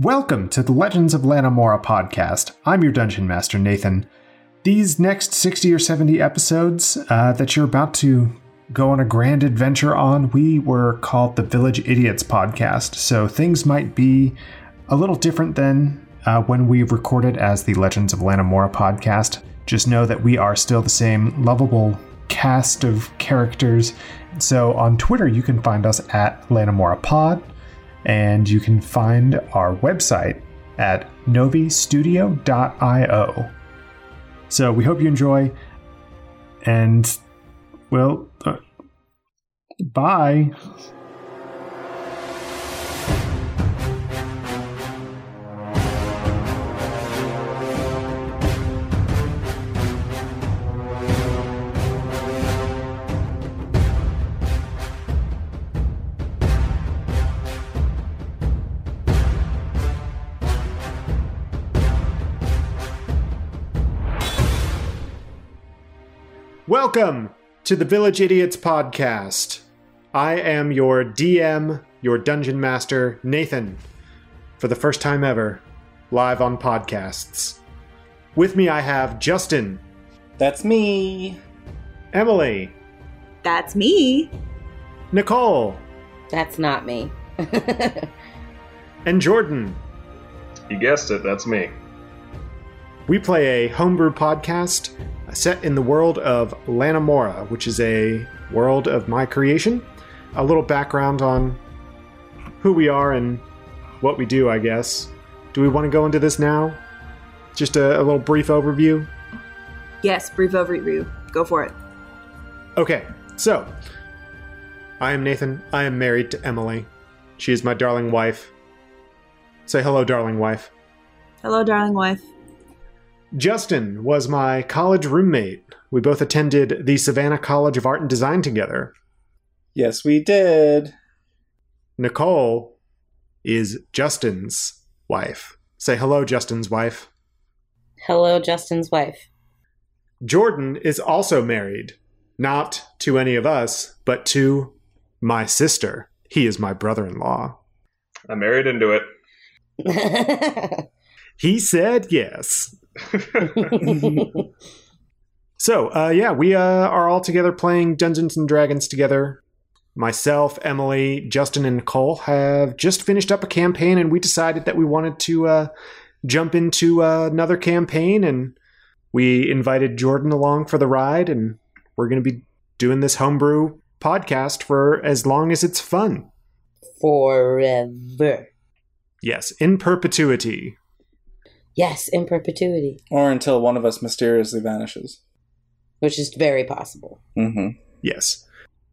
Welcome to the Legends of Lanimora podcast. I'm your Dungeon Master, Nathan. These next 60 or 70 episodes uh, that you're about to go on a grand adventure on, we were called the Village Idiots podcast, so things might be a little different than uh, when we recorded as the Legends of Lanimora podcast. Just know that we are still the same lovable cast of characters. So on Twitter, you can find us at Lanimora Pod and you can find our website at novistudio.io. So we hope you enjoy, and well, uh, bye. Welcome to the Village Idiots podcast. I am your DM, your dungeon master, Nathan, for the first time ever, live on podcasts. With me, I have Justin, That's me. Emily, That's me. Nicole, That's not me. and Jordan. You guessed it, that's me. We play a homebrew podcast uh, set in the world of Lanimora, which is a world of my creation. A little background on who we are and what we do, I guess. Do we want to go into this now? Just a, a little brief overview? Yes, brief overview. Go for it. Okay, so I am Nathan. I am married to Emily. She is my darling wife. Say hello, darling wife. Hello, darling wife. Justin was my college roommate. We both attended the Savannah College of Art and Design together. Yes, we did. Nicole is Justin's wife. Say hello, Justin's wife. Hello, Justin's wife. Jordan is also married, not to any of us, but to my sister. He is my brother in law. I married into it. He said yes. So, uh, yeah, we uh, are all together playing Dungeons and Dragons together. Myself, Emily, Justin, and Nicole have just finished up a campaign, and we decided that we wanted to uh, jump into uh, another campaign, and we invited Jordan along for the ride, and we're going to be doing this homebrew podcast for as long as it's fun. Forever. Yes, in perpetuity. Yes, in perpetuity, Or until one of us mysteriously vanishes. which is very possible. Mm-hmm. Yes.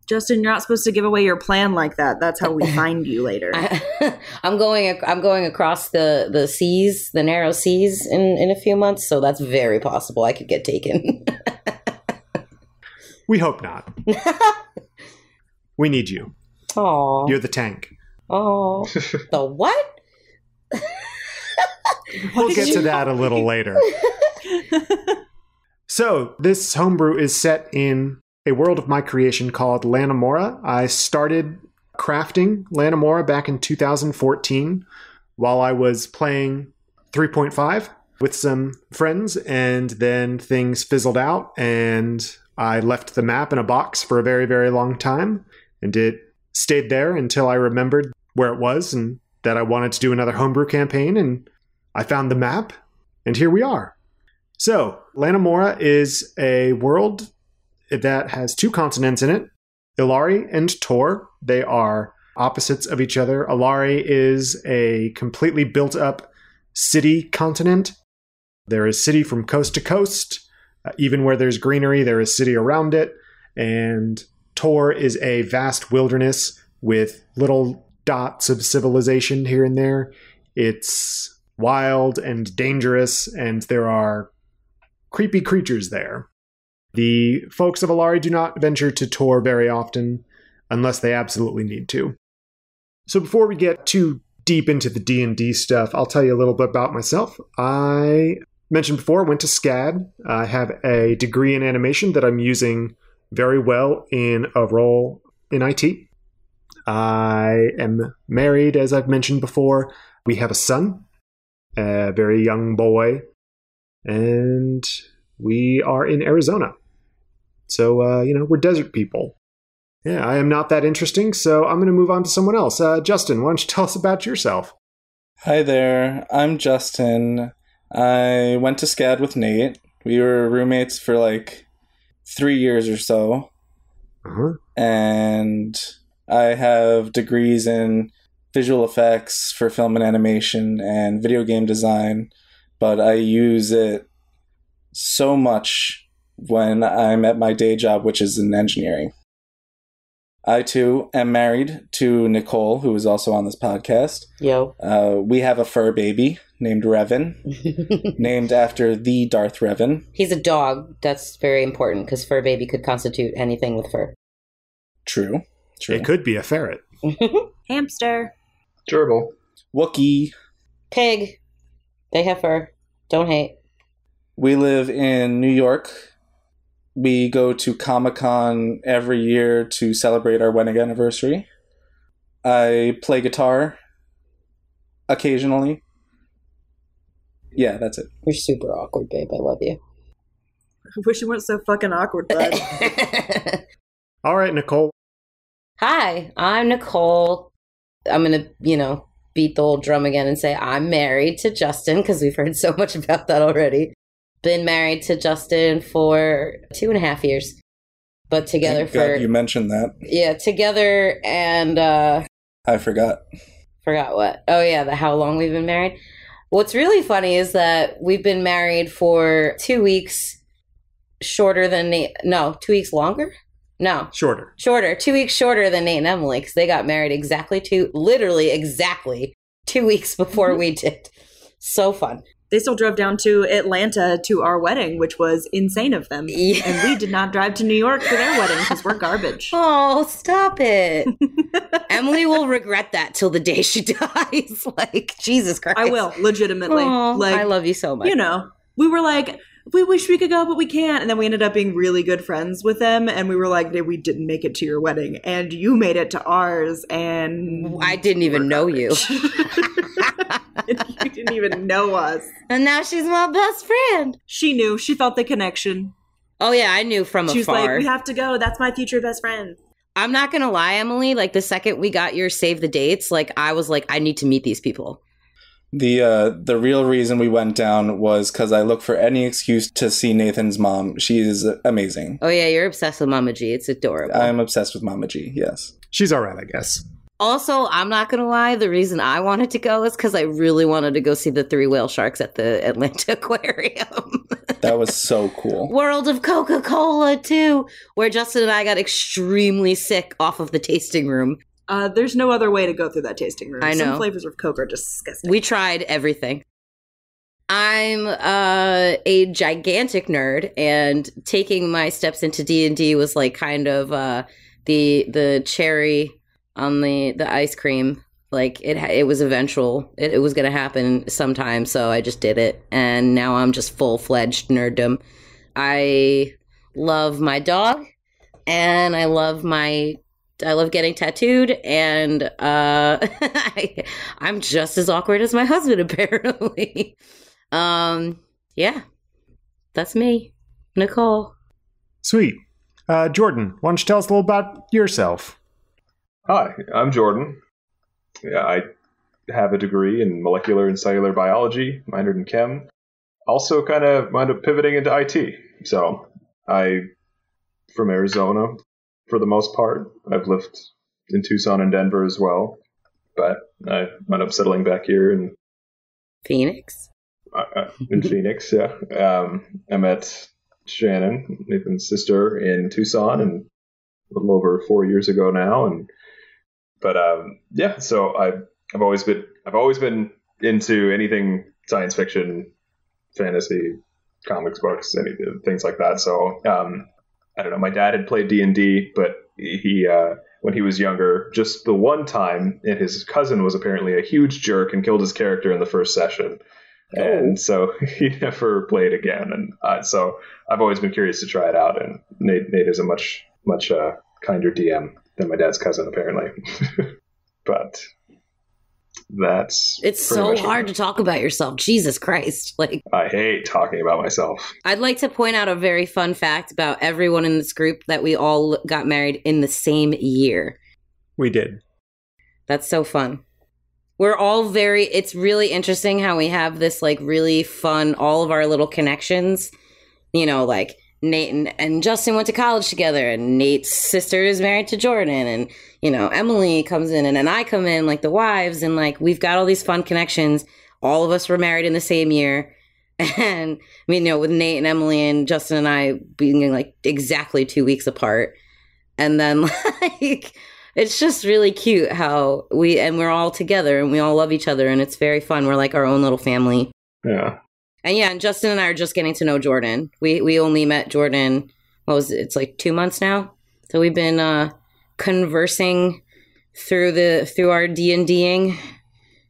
Justin, you're not supposed to give away your plan like that. That's how we find you later. I, I'm going. I'm going across the the seas, the narrow seas, in in a few months. So that's very possible. I could get taken. We hope not. we need you. Oh, You're the tank. oh, the what? We'll get to that a little later. so, this homebrew is set in a world of my creation called Lanimora. I started crafting Lanimora back in 2014 while I was playing 3.5 with some friends, and then things fizzled out, and I left the map in a box for a very, very long time, and it stayed there until I remembered where it was and that I wanted to do another homebrew campaign, and I found the map, and here we are. So, Lanimora is a world that has two continents in it Ilari and Tor. They are opposites of each other. Ilari is a completely built up city continent. There is city from coast to coast. Uh, even where there's greenery, there is city around it. And Tor is a vast wilderness with little dots of civilization here and there. It's wild and dangerous, and there are creepy creatures there. The folks of Ilari do not venture to Tor very often, unless they absolutely need to. So before we get too deep into the D&D stuff, I'll tell you a little bit about myself. I mentioned before, went to SCAD. I have a degree in animation that I'm using very well in a role in IT. I am married, as I've mentioned before. We have a son, a very young boy, and we are in Arizona. So, uh, you know, we're desert people. Yeah, I am not that interesting, so I'm going to move on to someone else. Uh, Justin, why don't you tell us about yourself? Hi there, I'm Justin. I went to SCAD with Nate. We were roommates for like three years or so, Uh-huh. and I have degrees in visual effects for film and animation and video game design, but I use it so much when I'm at my day job, which is in engineering. I too am married to Nicole, who is also on this podcast. Yo. Uh, we have a fur baby named Revan, named after the Darth Revan. He's a dog. That's very important because fur baby could constitute anything with fur. True. True. It could be a ferret. Hamster. Gerbil. Wookie. Pig. They have fur. Don't hate. We live in New York. We go to Comic Con every year to celebrate our wedding anniversary. I play guitar occasionally. Yeah, that's it. You're super awkward, babe. I love you. I wish you weren't so fucking awkward, bud. All right, Nicole. Hi, I'm Nicole. I'm gonna, you know, beat the old drum again and say I'm married to Justin because we've heard so much about that already. Been married to Justin for two and a half years, but together Thank God for you mentioned that. yeah, together and uh I forgot. forgot what. Oh yeah, the how long we've been married. What's really funny is that we've been married for two weeks shorter than. No, two weeks longer. No, Shorter. shorter. Two weeks shorter than Nate and Emily because they got married exactly two, literally exactly two weeks before mm-hmm. we did. So fun. they still drove down to Atlanta to our wedding, which was insane of them. Yeah. And we did not drive to New York for their wedding because we're garbage. Oh, stop it. Emily will regret that till the day she dies. like Jesus Christ. I will, legitimately. Aw, like I love you so much. you know, we were like, we wish we could go, but we can't. And then we ended up being really good friends with them. And we were like, "Hey, we didn't make it to your wedding, and you made it to ours. And I didn't even know you. you didn't even know us. and now she's my best friend. She knew. She felt the connection. Oh yeah, I knew from She was afar. like, we have to go. That's my future best friend. I'm not gonna lie, Emily. Like the second we got your save the dates, like I was like, I need to meet these people. The uh, the real reason we went down was because I look for any excuse to see Nathan's mom. She is amazing. Oh yeah, you're obsessed with Mama G. It's adorable. I'm obsessed with Mama G. Yes. She's all right, I guess. also, I'm not gonna lie. The reason I wanted to go is because I really wanted to go see the three whale sharks at the Atlanta Aquarium. That was so cool. World of Coca Cola too, where Justin and I got extremely sick off of the tasting room. Uh, there's no other way to go through that tasting room. I know. Some flavors of Coke are disgusting. We tried everything. I'm uh, a gigantic nerd, and taking my steps into D and D was like kind of uh, the the cherry on the the ice cream. Like it, it was eventual. It, it was going to happen sometime, so I just did it, and now I'm just full fledged nerddom. I love my dog, and I love my I love getting tattooed, and uh, I, I'm just as awkward as my husband, apparently. um, yeah, that's me, Nicole. Sweet. Uh, Jordan, why don't you tell us a little about yourself? Hi, I'm Jordan. Yeah, I have a degree in molecular and cellular biology, minored in chem. Also, kind of wound up pivoting into IT. So, I from Arizona for the most part. I've lived in Tucson and Denver as well, but I wound up settling back here in Phoenix. uh, in Phoenix. Yeah, um, I met Shannon, Nathan's sister, in Tucson, and a little over four years ago now. And but um, yeah, so I've I've always been I've always been into anything science fiction, fantasy, comics books, any things like that. So um, I don't know. My dad had played D and D, but he uh, when he was younger, just the one time, and his cousin was apparently a huge jerk and killed his character in the first session and so he never played again. And uh, so I've always been curious to try it out. And Nate, Nate is a much much uh, kinder DM than my dad's cousin, apparently. but That's It's so much it. hard to talk about yourself. Jesus Christ. Like, I hate talking about myself. I'd like to point out a very fun fact about everyone in this group that we all got married in the same year. We did. That's so fun. We're all very, it's really interesting how we have this like really fun, all of our little connections. You know, like Nate and, and Justin went to college together, and Nate's sister is married to Jordan, and, you know, Emily comes in, and then I come in, like the wives, and like we've got all these fun connections. All of us were married in the same year. And I mean, you know, with Nate and Emily and Justin and I being like exactly two weeks apart. And then like it's just really cute how we and we're all together and we all love each other and it's very fun. We're like our own little family. Yeah. And yeah, and Justin and I are just getting to know Jordan. We we only met Jordan what was it? It's like 2 months now. So we've been uh conversing through the through our D&Ding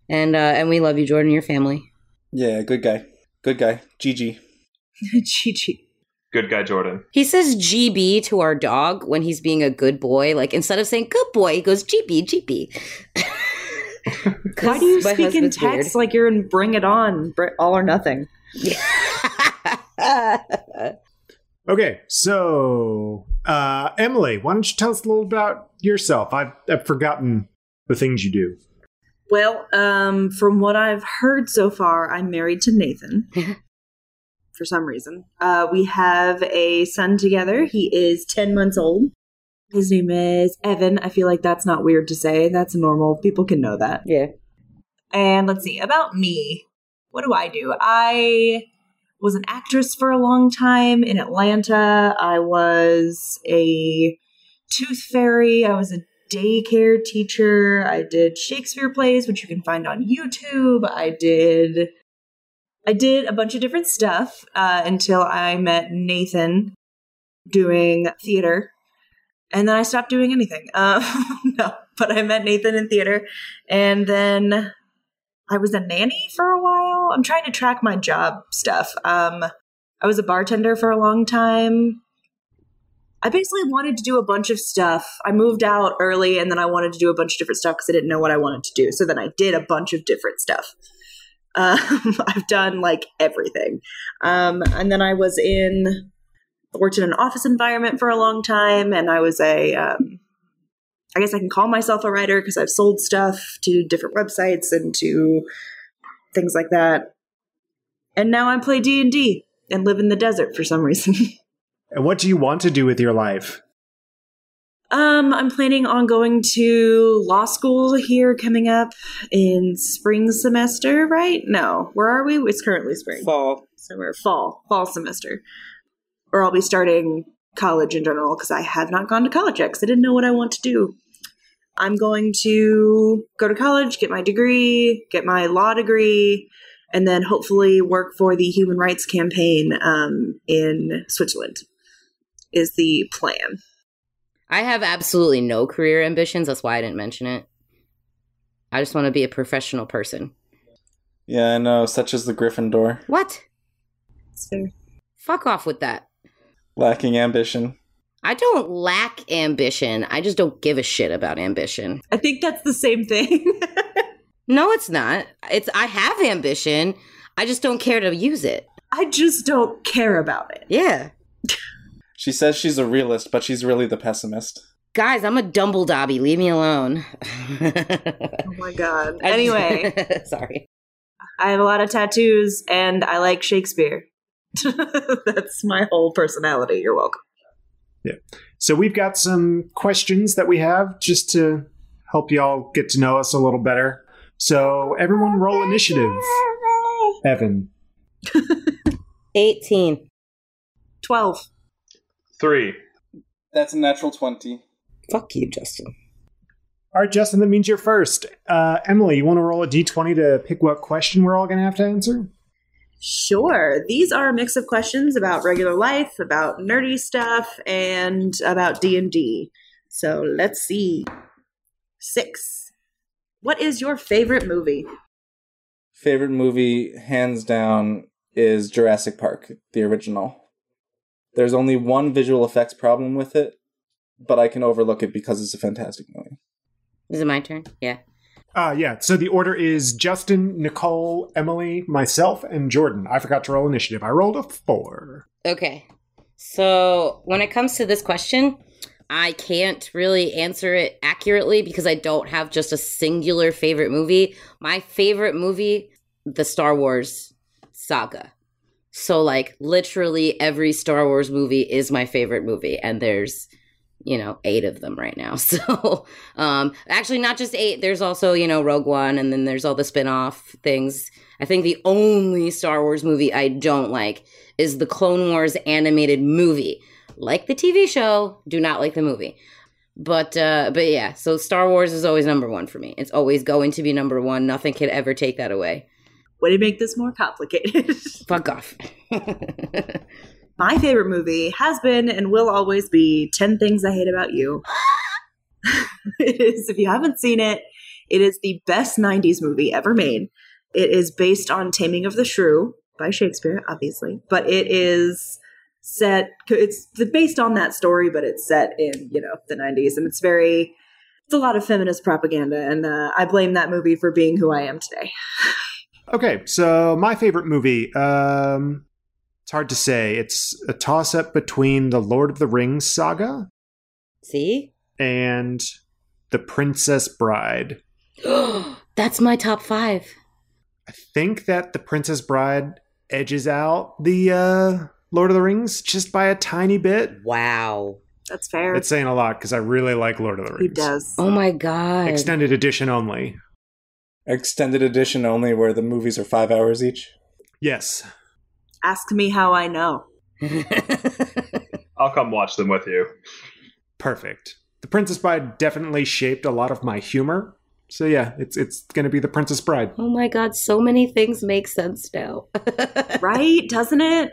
and uh and we love you Jordan, your family. Yeah, good guy. Good guy. GG. Chi-Chi. Good guy, Jordan. He says GB to our dog when he's being a good boy. Like instead of saying good boy, he goes GB, GB. Why do you speak in husband's weird. text like you're in Bring It On, All or Nothing? Okay, so uh, Emily, why don't you tell us a little about yourself? I've, I've forgotten the things you do. Well, um, from what I've heard so far, I'm married to Nathan. for some reason. Uh, we have a son together. He is 10 months old. His name is Evan. I feel like that's not weird to say. That's normal. People can know that. yeah. And let's see, about me. What do I do? I was an actress for a long time in Atlanta. I was a tooth fairy. I was a daycare teacher. I did Shakespeare plays, which you can find on YouTube. I did I did a bunch of different stuff uh, until I met Nathan doing theater. And then I stopped doing anything. Uh, no, but I met Nathan in theater. And then I was a nanny for a while. I'm trying to track my job stuff. Um, I was a bartender for a long time. I basically wanted to do a bunch of stuff. I moved out early and then I wanted to do a bunch of different stuff because I didn't know what I wanted to do. So then I did a bunch of different stuff. Um, I've done like everything. Um, and then I was in, worked in an office environment for a long time and I was a, um, I guess I can call myself a writer because I've sold stuff to different websites and to things like that. And now I play D and D and live in the desert for some reason. And what do you want to do with your life? um, I'm planning on going to law school here coming up in spring semester. Right? No, where are we? It's currently spring. Fall. So we're fall, fall semester, or I'll be starting college in general because I have not gone to college yet because I didn't know what I want to do. I'm going to go to college, get my degree, get my law degree, and then hopefully work for the Human Rights Campaign um, in Switzerland. Is the plan. I have absolutely no career ambitions. That's why I didn't mention it. I just want to be a professional person. Yeah, I know, such as the Gryffindor. What? Fair. Fuck off with that. Lacking ambition. I don't lack ambition. I just don't give a shit about ambition. I think that's the same thing. No, it's not. It's I have ambition. I just don't care to use it. I just don't care about it. Yeah. She says she's a realist, but she's really the pessimist. Guys, I'm a Dumbledobby. Leave me alone. Oh my god. Anyway, sorry. I have a lot of tattoos and I like Shakespeare. That's my whole personality. You're welcome. So we've got some questions that we have just to help y'all get to know us a little better. So everyone roll initiative. Evan. 18. 12. Three. That's a natural 20. Fuck you, Justin. All right, Justin, that means you're first. Uh, Emily, you want to roll a d20 to pick what question we're all going to have to answer? Sure. These are a mix of questions about regular life, about nerdy stuff, and about D&D. So let's see. 6. What is your favorite movie? Favorite movie, hands down, is Jurassic Park, the original. There's only one visual effects problem with it, but I can overlook it because it's a fantastic movie. Is it my turn? Yeah. Uh, yeah, so the order is Justin, Nicole, Emily, myself, and Jordan. I forgot to roll initiative. I rolled a four. Okay. So when it comes to this question, I can't really answer it accurately because I don't have just a singular favorite movie. My favorite movie, the Star Wars saga. So like literally every Star Wars movie is my favorite movie and there's you know, eight of them right now. So, um, actually, not just eight. There's also, you know, Rogue One, and then there's all the spin off things. I think the only Star Wars movie I don't like is the Clone Wars animated movie. Like the TV show, do not like the movie. But uh but yeah, so Star Wars is always number 1 for me. It's always going to be number 1. Nothing can ever take that away. Way to make this more complicated. Fuck off. My favorite movie has been and will always be 10 Things I Hate About You. it is, if you haven't seen it, it is the best 90s movie ever made. It is based on Taming of the Shrew by Shakespeare, obviously, but it is set, it's based on that story, but it's set in, you know, the 90s. And it's very, it's a lot of feminist propaganda. And uh, I blame that movie for being who I am today. Okay, so my favorite movie. Um, it's hard to say. It's a toss up between the Lord of the Rings saga See? and The Princess Bride. That's my top 5. I think that The Princess Bride edges out the uh, Lord of the Rings just by a tiny bit. Wow. That's fair. It's saying a lot because I really like Lord of the Rings. he does. Oh my god. Extended edition only. Extended edition only, where the movies are five hours each. Yes. Ask me how I know. I'll come watch them with you. Perfect. The Princess Bride definitely shaped a lot of my humor. So yeah, it's it's going to be The Princess Bride. oh my god, so many things make sense now. Right? Doesn't it?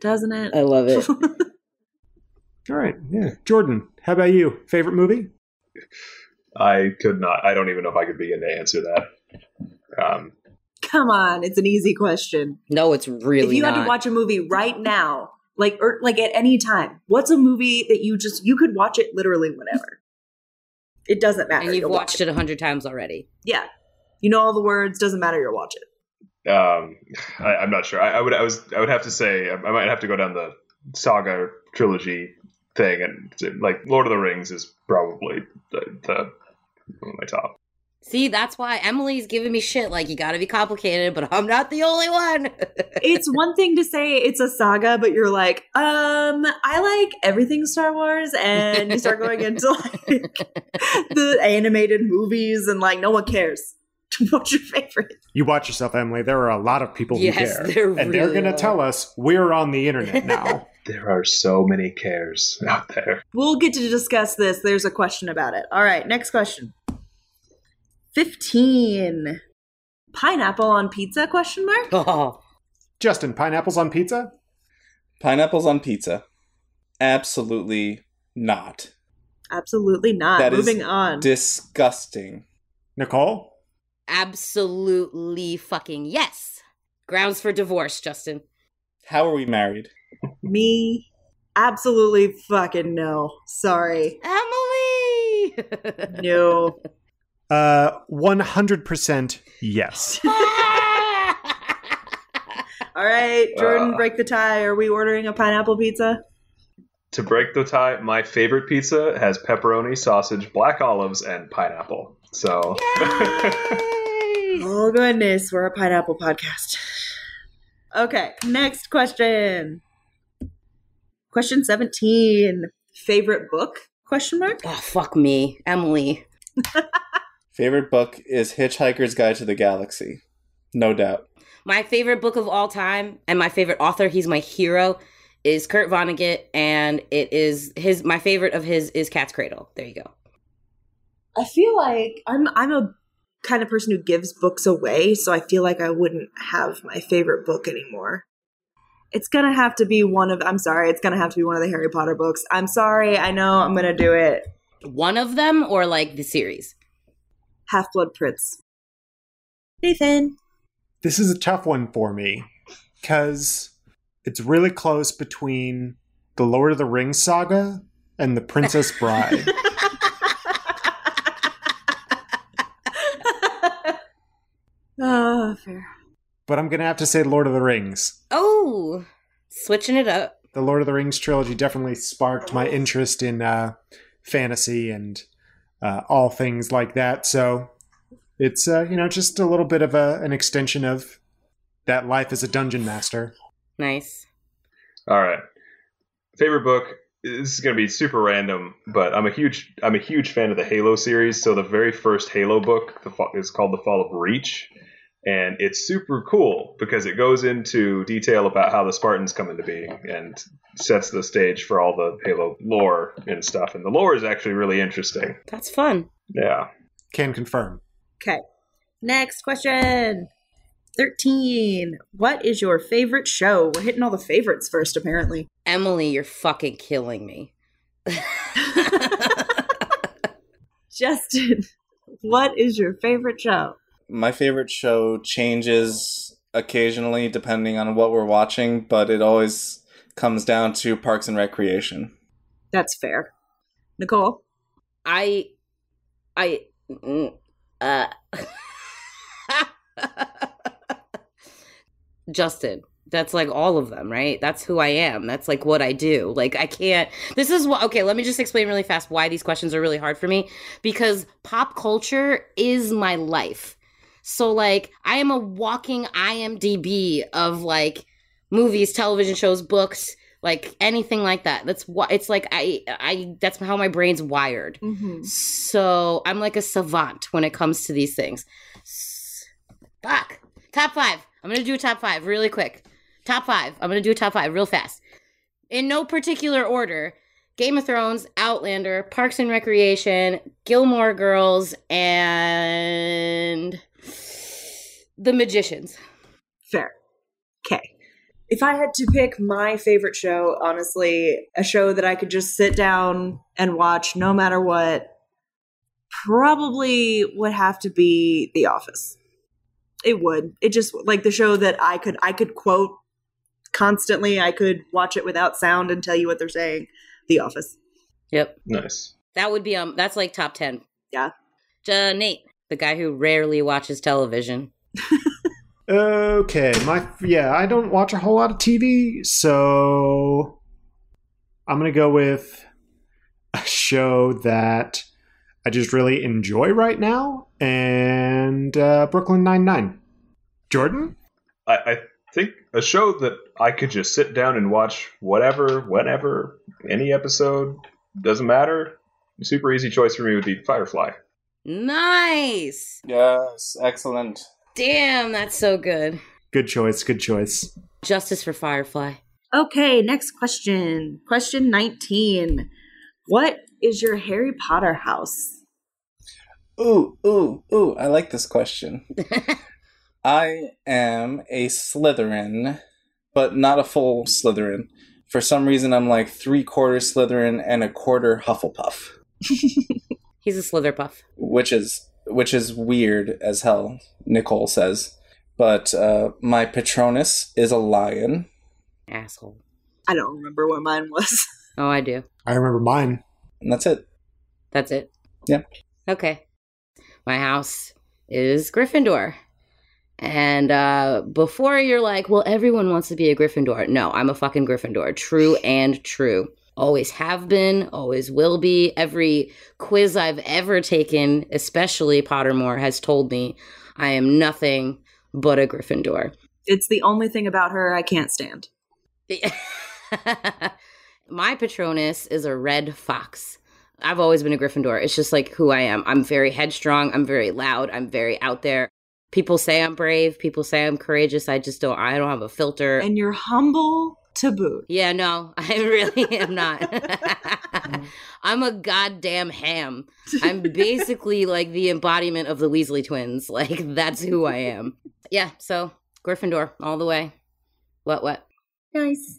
Doesn't it? I love it. All right. Yeah. Jordan, how about you? Favorite movie? I could not. I don't even know if I could begin to answer that. Um, Come on, it's an easy question. No, it's really if you not. had to watch a movie right now, like or like at any time, what's a movie that you just you could watch it literally whenever? It doesn't matter. and you've You'll watched watch it a hundred times already. Yeah, you know all the words. Doesn't matter. You'll watch it. um, I, I'm not sure. I, I would. I was. I would have to say. I might have to go down the saga trilogy thing, and like Lord of the Rings is probably the, the one of my top. See, that's why Emily's giving me shit. Like, you gotta be complicated, but I'm not the only one. It's one thing to say it's a saga, but you're like, um, I like everything Star Wars, and you start going into like the animated movies, and like no one cares. What's your favorite? You watch yourself, Emily. There are a lot of people Yes, who care. there and they're going to are. tell us we're on the internet now. There are so many cares out there. We'll get to discuss this. There's a question about it. All right, next question. 15. Pineapple on pizza question mark? oh, Justin, pineapples on pizza? Pineapples on pizza? Absolutely not. Absolutely not. That is Moving on. Disgusting. Nicole? absolutely fucking yes. Grounds for divorce, Justin. How are we married? Me? Absolutely fucking no. Sorry. Emily! No. Uh, 100% yes. All right, Jordan, Uh. break the tie. Are we ordering a pineapple pizza? To break the tie, my favorite pizza has pepperoni, sausage, black olives, and pineapple. So, Oh, goodness. We're a pineapple podcast. Okay, next question. Question 17. Favorite book? Question mark? oh, fuck me. Emily. Favorite book is Hitchhiker's Guide to the Galaxy. No doubt. My favorite book of all time and my favorite author, he's my hero, is Kurt Vonnegut, and it is his my favorite of his is Cat's Cradle. There you go. I feel like I'm I'm a kind of person who gives books away, so I feel like I wouldn't have my favorite book anymore. It's gonna have to be one of I'm sorry, it's gonna have to be one of the Harry Potter books. I'm sorry, I know I'm gonna do it. One of them or like the series? Half Blood Prince. Nathan. this is a tough one for me because it's really close between the Lord of the Rings saga and the Princess Bride. Oh, fair. But I'm going to have to say Lord of the Rings. Oh, switching it up. The Lord of the Rings trilogy definitely sparked my interest in uh, fantasy and uh, all things like that. So it's, uh, you know, just a little bit of a, an extension of that life as a dungeon master. Nice. All right. Favorite book. This is going to be super random, but I'm a huge I'm a huge fan of the Halo series. So the very first Halo book the fa- is called The Fall of Reach, and it's super cool because it goes into detail about how the Spartans come into being and sets the stage for all the Halo lore and stuff. And the lore is actually really interesting. That's fun. Yeah. Can confirm. Okay. Next question. 13. What is your favorite show? We're hitting all the favorites first, apparently. Emily, you're fucking killing me. Justin, what is your favorite show? My favorite show changes occasionally depending on what we're watching, but it always comes down to Parks and Recreation. That's fair. Nicole? I, I, mm, uh, Justin. That's like all of them, right? That's who I am. That's like what I do. Like I can't. This is what. Okay, let me just explain really fast why these questions are really hard for me. Because pop culture is my life. So like I am a walking IMDb of like movies, television shows, books, like anything like that. That's what it's like. I I that's how my brain's wired. Mm-hmm. So I'm like a savant when it comes to these things. Fuck. Top five. I'm gonna do a top five really quick. Top five. I'm gonna do a top five real fast. In no particular order. Game of Thrones, Outlander, Parks and Recreation, Gilmore Girls, and The Magicians. Fair. Okay. If I had to pick my favorite show, honestly, a show that I could just sit down and watch no matter what, probably would have to be The Office. It would. It just like the show that I could I could quote constantly. I could watch it without sound and tell you what they're saying. The Office. Yep. Nice. That would be um that's like top ten. Yeah. Uh, Nate, the guy who rarely watches television. Okay, my yeah, I don't watch a whole lot of TV, so I'm gonna go with a show that I just really enjoy right now, and uh, Brooklyn Nine Nine. Jordan, I, I think a show that I could just sit down and watch whatever, whenever, any episode, doesn't matter. Super easy choice for me would be Firefly. Nice. Yes, excellent. Damn, that's so good. good choice, good choice. Justice for Firefly. Okay, next question. Question 19. What is your Harry Potter house? Ooh, ooh, ooh, I like this question. I am a Slytherin, but not a full Slytherin. For some reason, I'm like three quarters Slytherin and a quarter Hufflepuff, He's a Slytherpuff. which is which is weird as hell. Nicole says, but uh, my Patronus is a lion. Asshole. I don't remember what mine was. Oh, I do. I remember mine. And that's it. That's it. Yeah. Okay. My house is Gryffindor. And uh, before you're like, well, everyone wants to be a Gryffindor. No, I'm a fucking Gryffindor. True and true. Always have been, always will be. Every quiz I've ever taken, especially Pottermore, has told me I am nothing but a Gryffindor. It's the only thing about her I can't stand. My Patronus is a red fox. I've always been a Gryffindor. It's just like who I am. I'm very headstrong. I'm very loud. I'm very out there. People say I'm brave. People say I'm courageous. I just don't. I don't have a filter. And you're humble to boot. yeah, no, I really am not. I'm a goddamn ham. I'm basically like the embodiment of the Weasley twins. Like that's who I am. Yeah. So Gryffindor all the way. What? What? Nice.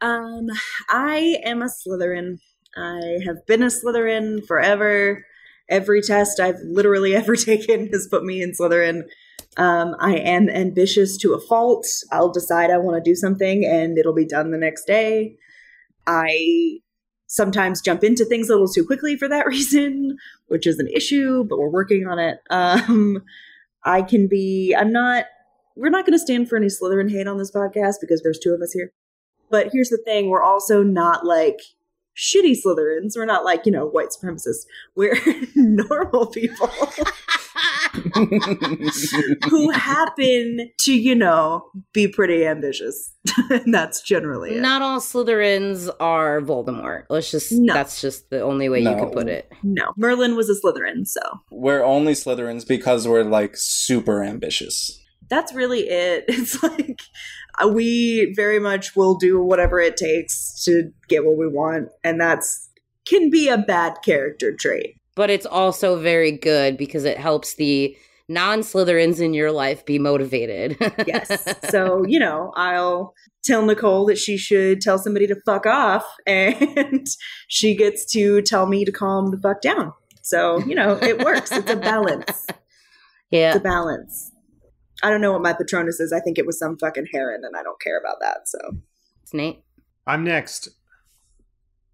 Um, I am a Slytherin. I have been a Slytherin forever. Every test I've literally ever taken has put me in Slytherin. Um, I am ambitious to a fault. I'll decide I want to do something and it'll be done the next day. I sometimes jump into things a little too quickly for that reason, which is an issue, but we're working on it. Um, I can be, I'm not, we're not going to stand for any Slytherin hate on this podcast because there's two of us here. But here's the thing we're also not like shitty Slytherins. We're not like, you know, white supremacists. We're normal people who happen to, you know, be pretty ambitious. and that's generally it. Not all Slytherins are Voldemort. Let's just No. that's just the only way you could put it. No, Merlin was a Slytherin, so we're only Slytherins because we're like super ambitious. that's really it. It's like uh, we very much will do whatever it takes to get what we want, and that's can be a bad character trait. But it's also very good because it helps the non-Slytherins in your life be motivated. Yes. so, you know, I'll tell Nicole that she should tell somebody to fuck off, and she gets to tell me to calm the fuck down. So, you know, it works. It's a balance. Yeah. It's a balance. I don't know what my Patronus is. I think it was some fucking heron, and I don't care about that. So, It's Nate. I'm next.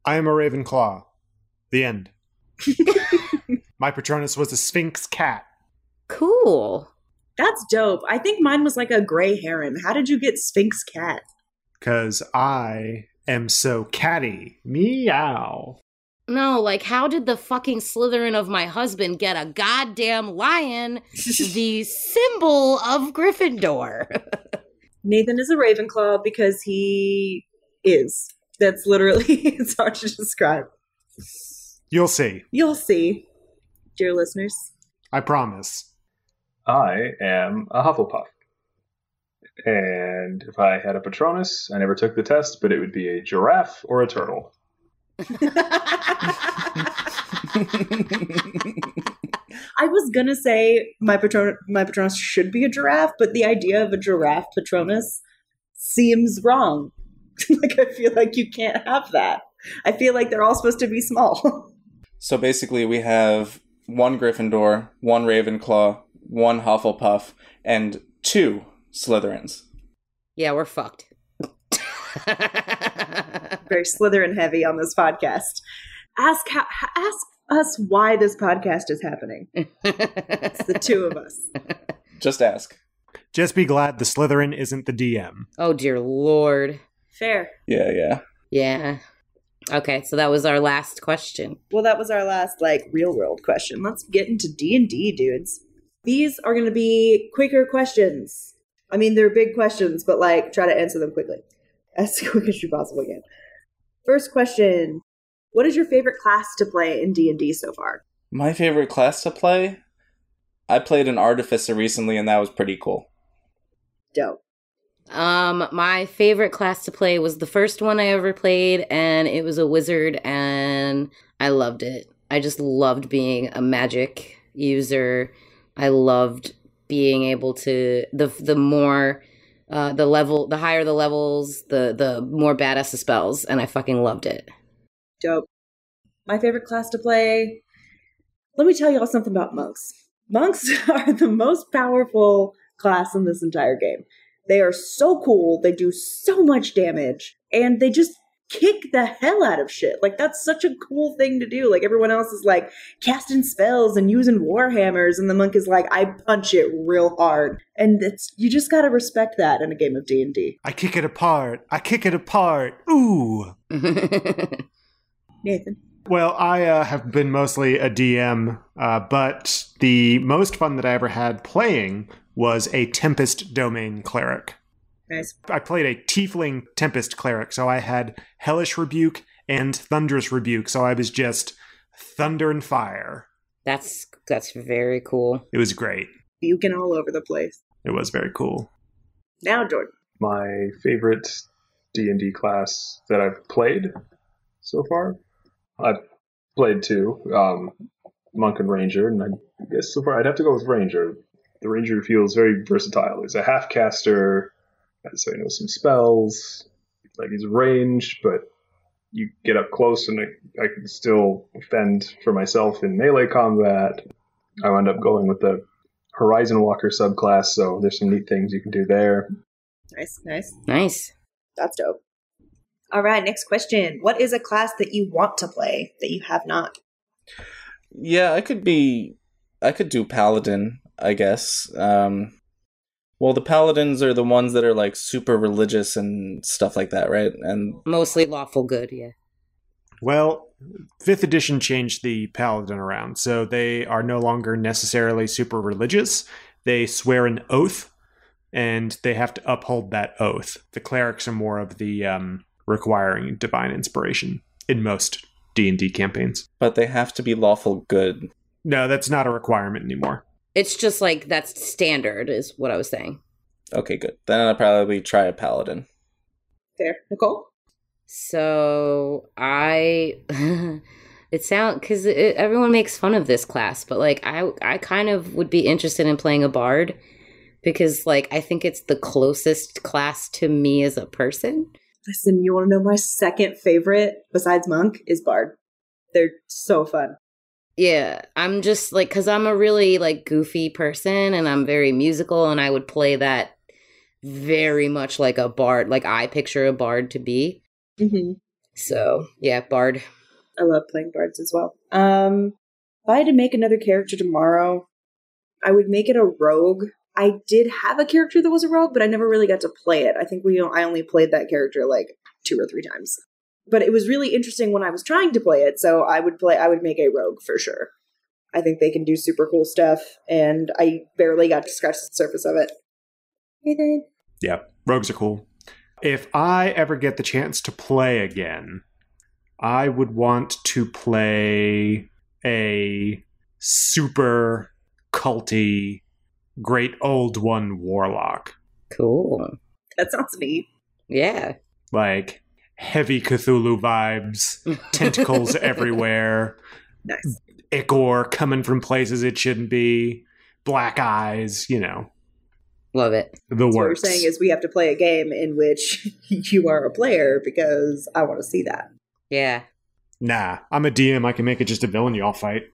I am a Ravenclaw. The end. My Patronus was a Sphinx cat. Cool. that's dope. I think mine was like a gray heron. How did you get Sphinx cat? Because I am so catty. Meow. No, like how did the fucking Slytherin of my husband get a goddamn lion, the symbol of Gryffindor? Nathan is a Ravenclaw because he is. That's literally, it's hard to describe. You'll see. You'll see, dear listeners. I promise. I am a Hufflepuff. And if I had a Patronus, I never took the test, but it would be a giraffe or a turtle. I was gonna say my patron my Patronus should be a giraffe, but the idea of a giraffe Patronus seems wrong. like I feel like you can't have that. I feel like they're all supposed to be small. So basically, we have one Gryffindor, one Ravenclaw, one Hufflepuff, and two Slytherins. yeah, we're fucked. Very Slytherin heavy on this podcast. Ask how, ask us why this podcast is happening. It's the two of us. Just ask. Just be glad the Slytherin isn't the DM. oh dear lord. Fair. Yeah, yeah. Yeah. Okay, so that was our last question. Well, that was our last like real world question. Let's get into D and D, dudes. These are going to be quicker questions. I mean, they're big questions, but like try to answer them quickly, as quick as you possibly can. First question: What is your favorite class to play in D and D so far? My favorite class to play? I played an Artificer recently, and that was pretty cool. Dope. Um, my favorite class to play was the first one I ever played, and it was a wizard, and I loved it. I just loved being a magic user. I loved being able to the the more uh, the level, the higher the levels, the the more badass the spells, and I fucking loved it. Dope. My favorite class to play. Let me tell y'all something about monks. Monks are the most powerful class in this entire game. They are so cool. They do so much damage, and they just kick the hell out of shit. Like that's such a cool thing to do. Like everyone else is like casting spells and using warhammers, and the monk is like, I punch it real hard. And it's you just gotta respect that in a game of D and D. I kick it apart. I kick it apart. Ooh. Nathan. Well, I uh, have been mostly a DM, uh, but the most fun that I ever had playing was a Tempest Domain Cleric. Nice. I played a Tiefling Tempest Cleric, so I had Hellish Rebuke and Thunderous Rebuke, so I was just thunder and fire. that's that's very cool. It was great. Buking all over the place. It was very cool. Now, Jordan. My favorite D&D class that I've played so far? I've played two, um, Monk and Ranger, and I guess so far I'd have to go with Ranger. The Ranger feels very versatile. He's a half caster, so he knows some spells. Like he's ranged, but you get up close and I, I can still fend for myself in melee combat. I wound up going with the Horizon Walker subclass, so there's some neat things you can do there. Nice, nice. Nice. That's dope. All right, next question. What is a class that you want to play that you have not? Yeah, I could be. I could do Paladin. I guess. Um, well, the paladins are the ones that are like super religious and stuff like that, right? And Mostly lawful good, yeah. Well, fifth edition changed the paladin around, so they are no longer necessarily super religious. They swear an oath, and they have to uphold that oath. The clerics are more of the um, requiring divine inspiration in most D and D campaigns. but they have to be lawful good. No, that's not a requirement anymore. It's just like that's standard, is what I was saying. Okay, good. Then I'll probably try a paladin. There, Nicole? So I, it sound because everyone makes fun of this class, but like I, I kind of would be interested in playing a bard because like I think it's the closest class to me as a person. Listen, you want to know my second favorite besides Monk is Bard. They're so fun. Yeah, I'm just like because I'm a really like goofy person and I'm very musical and I would play that very much like a bard, like I picture a bard to be. Mm-hmm. So yeah, bard. I love playing bards as well. Um, if I had to make another character tomorrow, I would make it a rogue. I did have a character that was a rogue, but I never really got to play it. I think we I only played that character like two or three times. But it was really interesting when I was trying to play it, so I would play I would make a rogue for sure. I think they can do super cool stuff, and I barely got to scratch the surface of it. Nathan? Yeah, rogues are cool. If I ever get the chance to play again, I would want to play a super culty, great old one warlock. Cool. That sounds neat. Yeah. Like heavy Cthulhu vibes, tentacles everywhere, Nice. ichor coming from places it shouldn't be, black eyes, you know, Love it. the So what you're saying is we have to play a game in which you are a player because I want to see that. Yeah. nah, I'm a DM. I can make it just a villain y'all fight.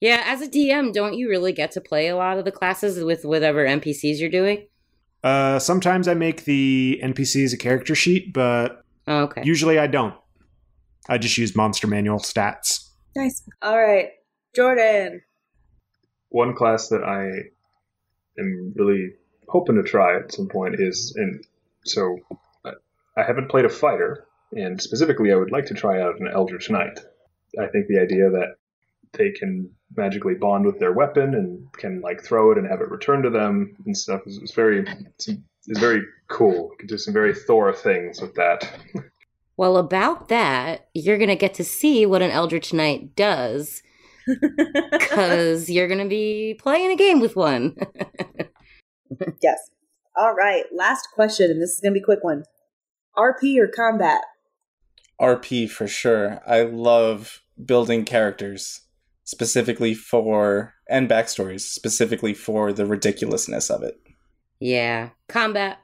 Yeah, as a DM, don't you really get to play a lot of the classes with whatever NPCs you're doing? Uh, sometimes I make the NPCs a character sheet, but Oh, okay. usually I don't. I just use Monster Manual stats. Nice. All right. Jordan. One class that I am really hoping to try at some point is, and so I- I haven't played a fighter, and specifically, I would like to try out an Eldritch Knight. I think the idea that they can magically bond with their weapon and can like throw it and have it return to them and stuff is, is very is very cool. You can do some very Thor things with that. Well, about that, you're going to get to see what an Eldritch Knight does because you're going to be playing a game with one. yes. All right. Last question, and this is going to be a quick one. RP or combat? RP for sure. I love building characters specifically for and backstories specifically for the ridiculousness of it. Yeah. Combat.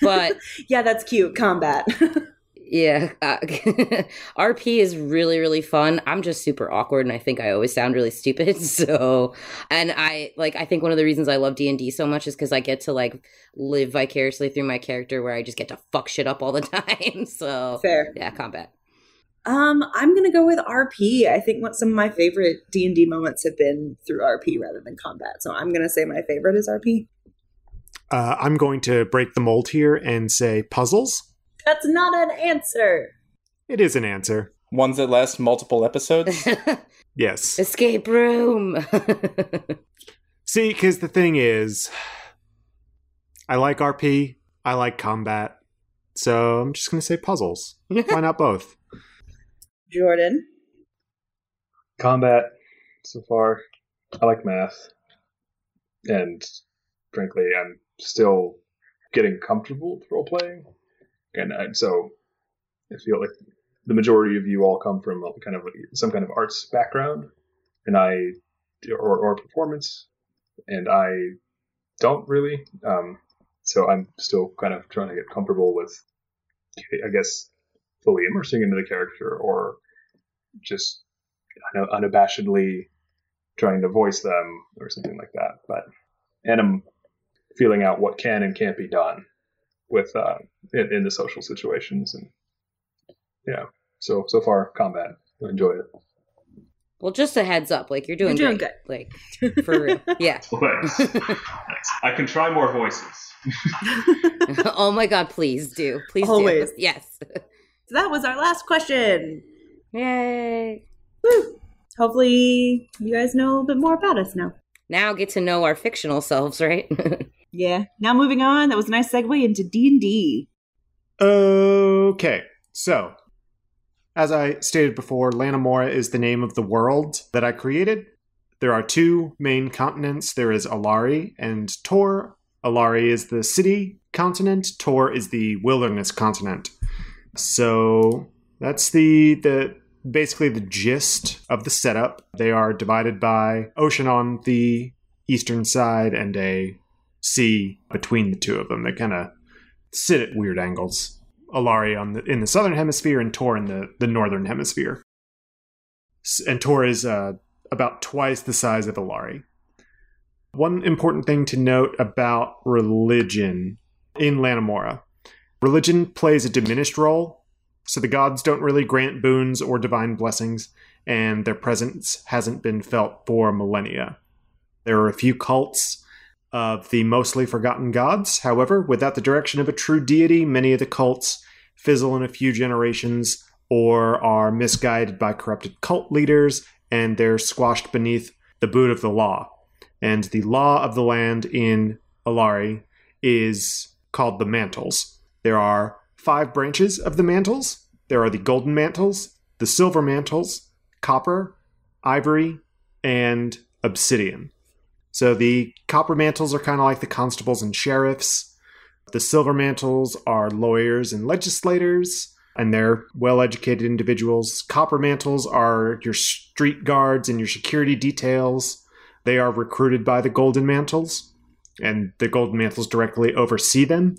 But Yeah, that's cute. Combat. yeah, uh, RP is really, really fun. I'm just super awkward and I think I always sound really stupid. So, and I like, I think one of the reasons I love D&D so much is because I get to like live vicariously through my character where I just get to fuck shit up all the time. So, Fair. yeah, combat. Um, I'm gonna go with RP. I think what some of my favorite D and D moments have been through RP rather than combat. So I'm gonna say my favorite is RP. Uh, I'm going to break the mold here and say puzzles. That's not an answer. It is an answer. Ones that last multiple episodes. Yes. Escape room. See, because the thing is, I like RP, I like combat, so I'm just going to say puzzles. Why not both? Jordan. combat so far. I like math, and frankly, I'm still getting comfortable with role playing, and I, so I feel like the majority of you all come from kind of some kind of arts background, and I or, or performance, and I don't really. Um, so I'm still kind of trying to get comfortable with, I guess, fully immersing into the character or just unabashedly trying to voice them or something like that. But and I'm feeling out what can and can't be done with uh, in, in the social situations and yeah. So so far, combat. I enjoy it. Well, just a heads up, like you're doing, You're doing great. Like for real. Yeah. Thanks. Thanks. I can try more voices. oh my god, please do. Please do. Always. Yes. So that was our last question. Yay. Woo. Hopefully, you guys know a bit more about us now. Now get to know our fictional selves, right? Yeah. Now moving on. That was a nice segue into D and D. Okay, so as I stated before, Lanimora is the name of the world that I created. There are two main continents. There is Ilari and Tor. Ilari is the city continent. Tor is the wilderness continent. So that's the the basically the gist of the setup. They are divided by ocean on the eastern side and a sea between the two of them. They kind of sit at weird angles. Ilari on the in the southern hemisphere and Tor in the, the northern hemisphere. And Tor is uh, about twice the size of Ilari. One important thing to note about religion in Lanimora religion plays a diminished role, so the gods don't really grant boons or divine blessings, and their presence hasn't been felt for millennia. There are a few cults of the mostly forgotten gods. However, without the direction of a true deity, many of the cults fizzle in a few generations or are misguided by corrupted cult leaders and they're squashed beneath the boot of the law. And the law of the land in Ilari is called the Mantles. There are five branches of the Mantles. There are the Golden Mantles, the Silver Mantles, Copper, Ivory, and Obsidian. So the copper mantles are kind of like the constables and sheriffs. The silver mantles are lawyers and legislators, and they're well educated individuals. Copper mantles are your street guards and your security details. They are recruited by the golden mantles, and the golden mantles directly oversee them.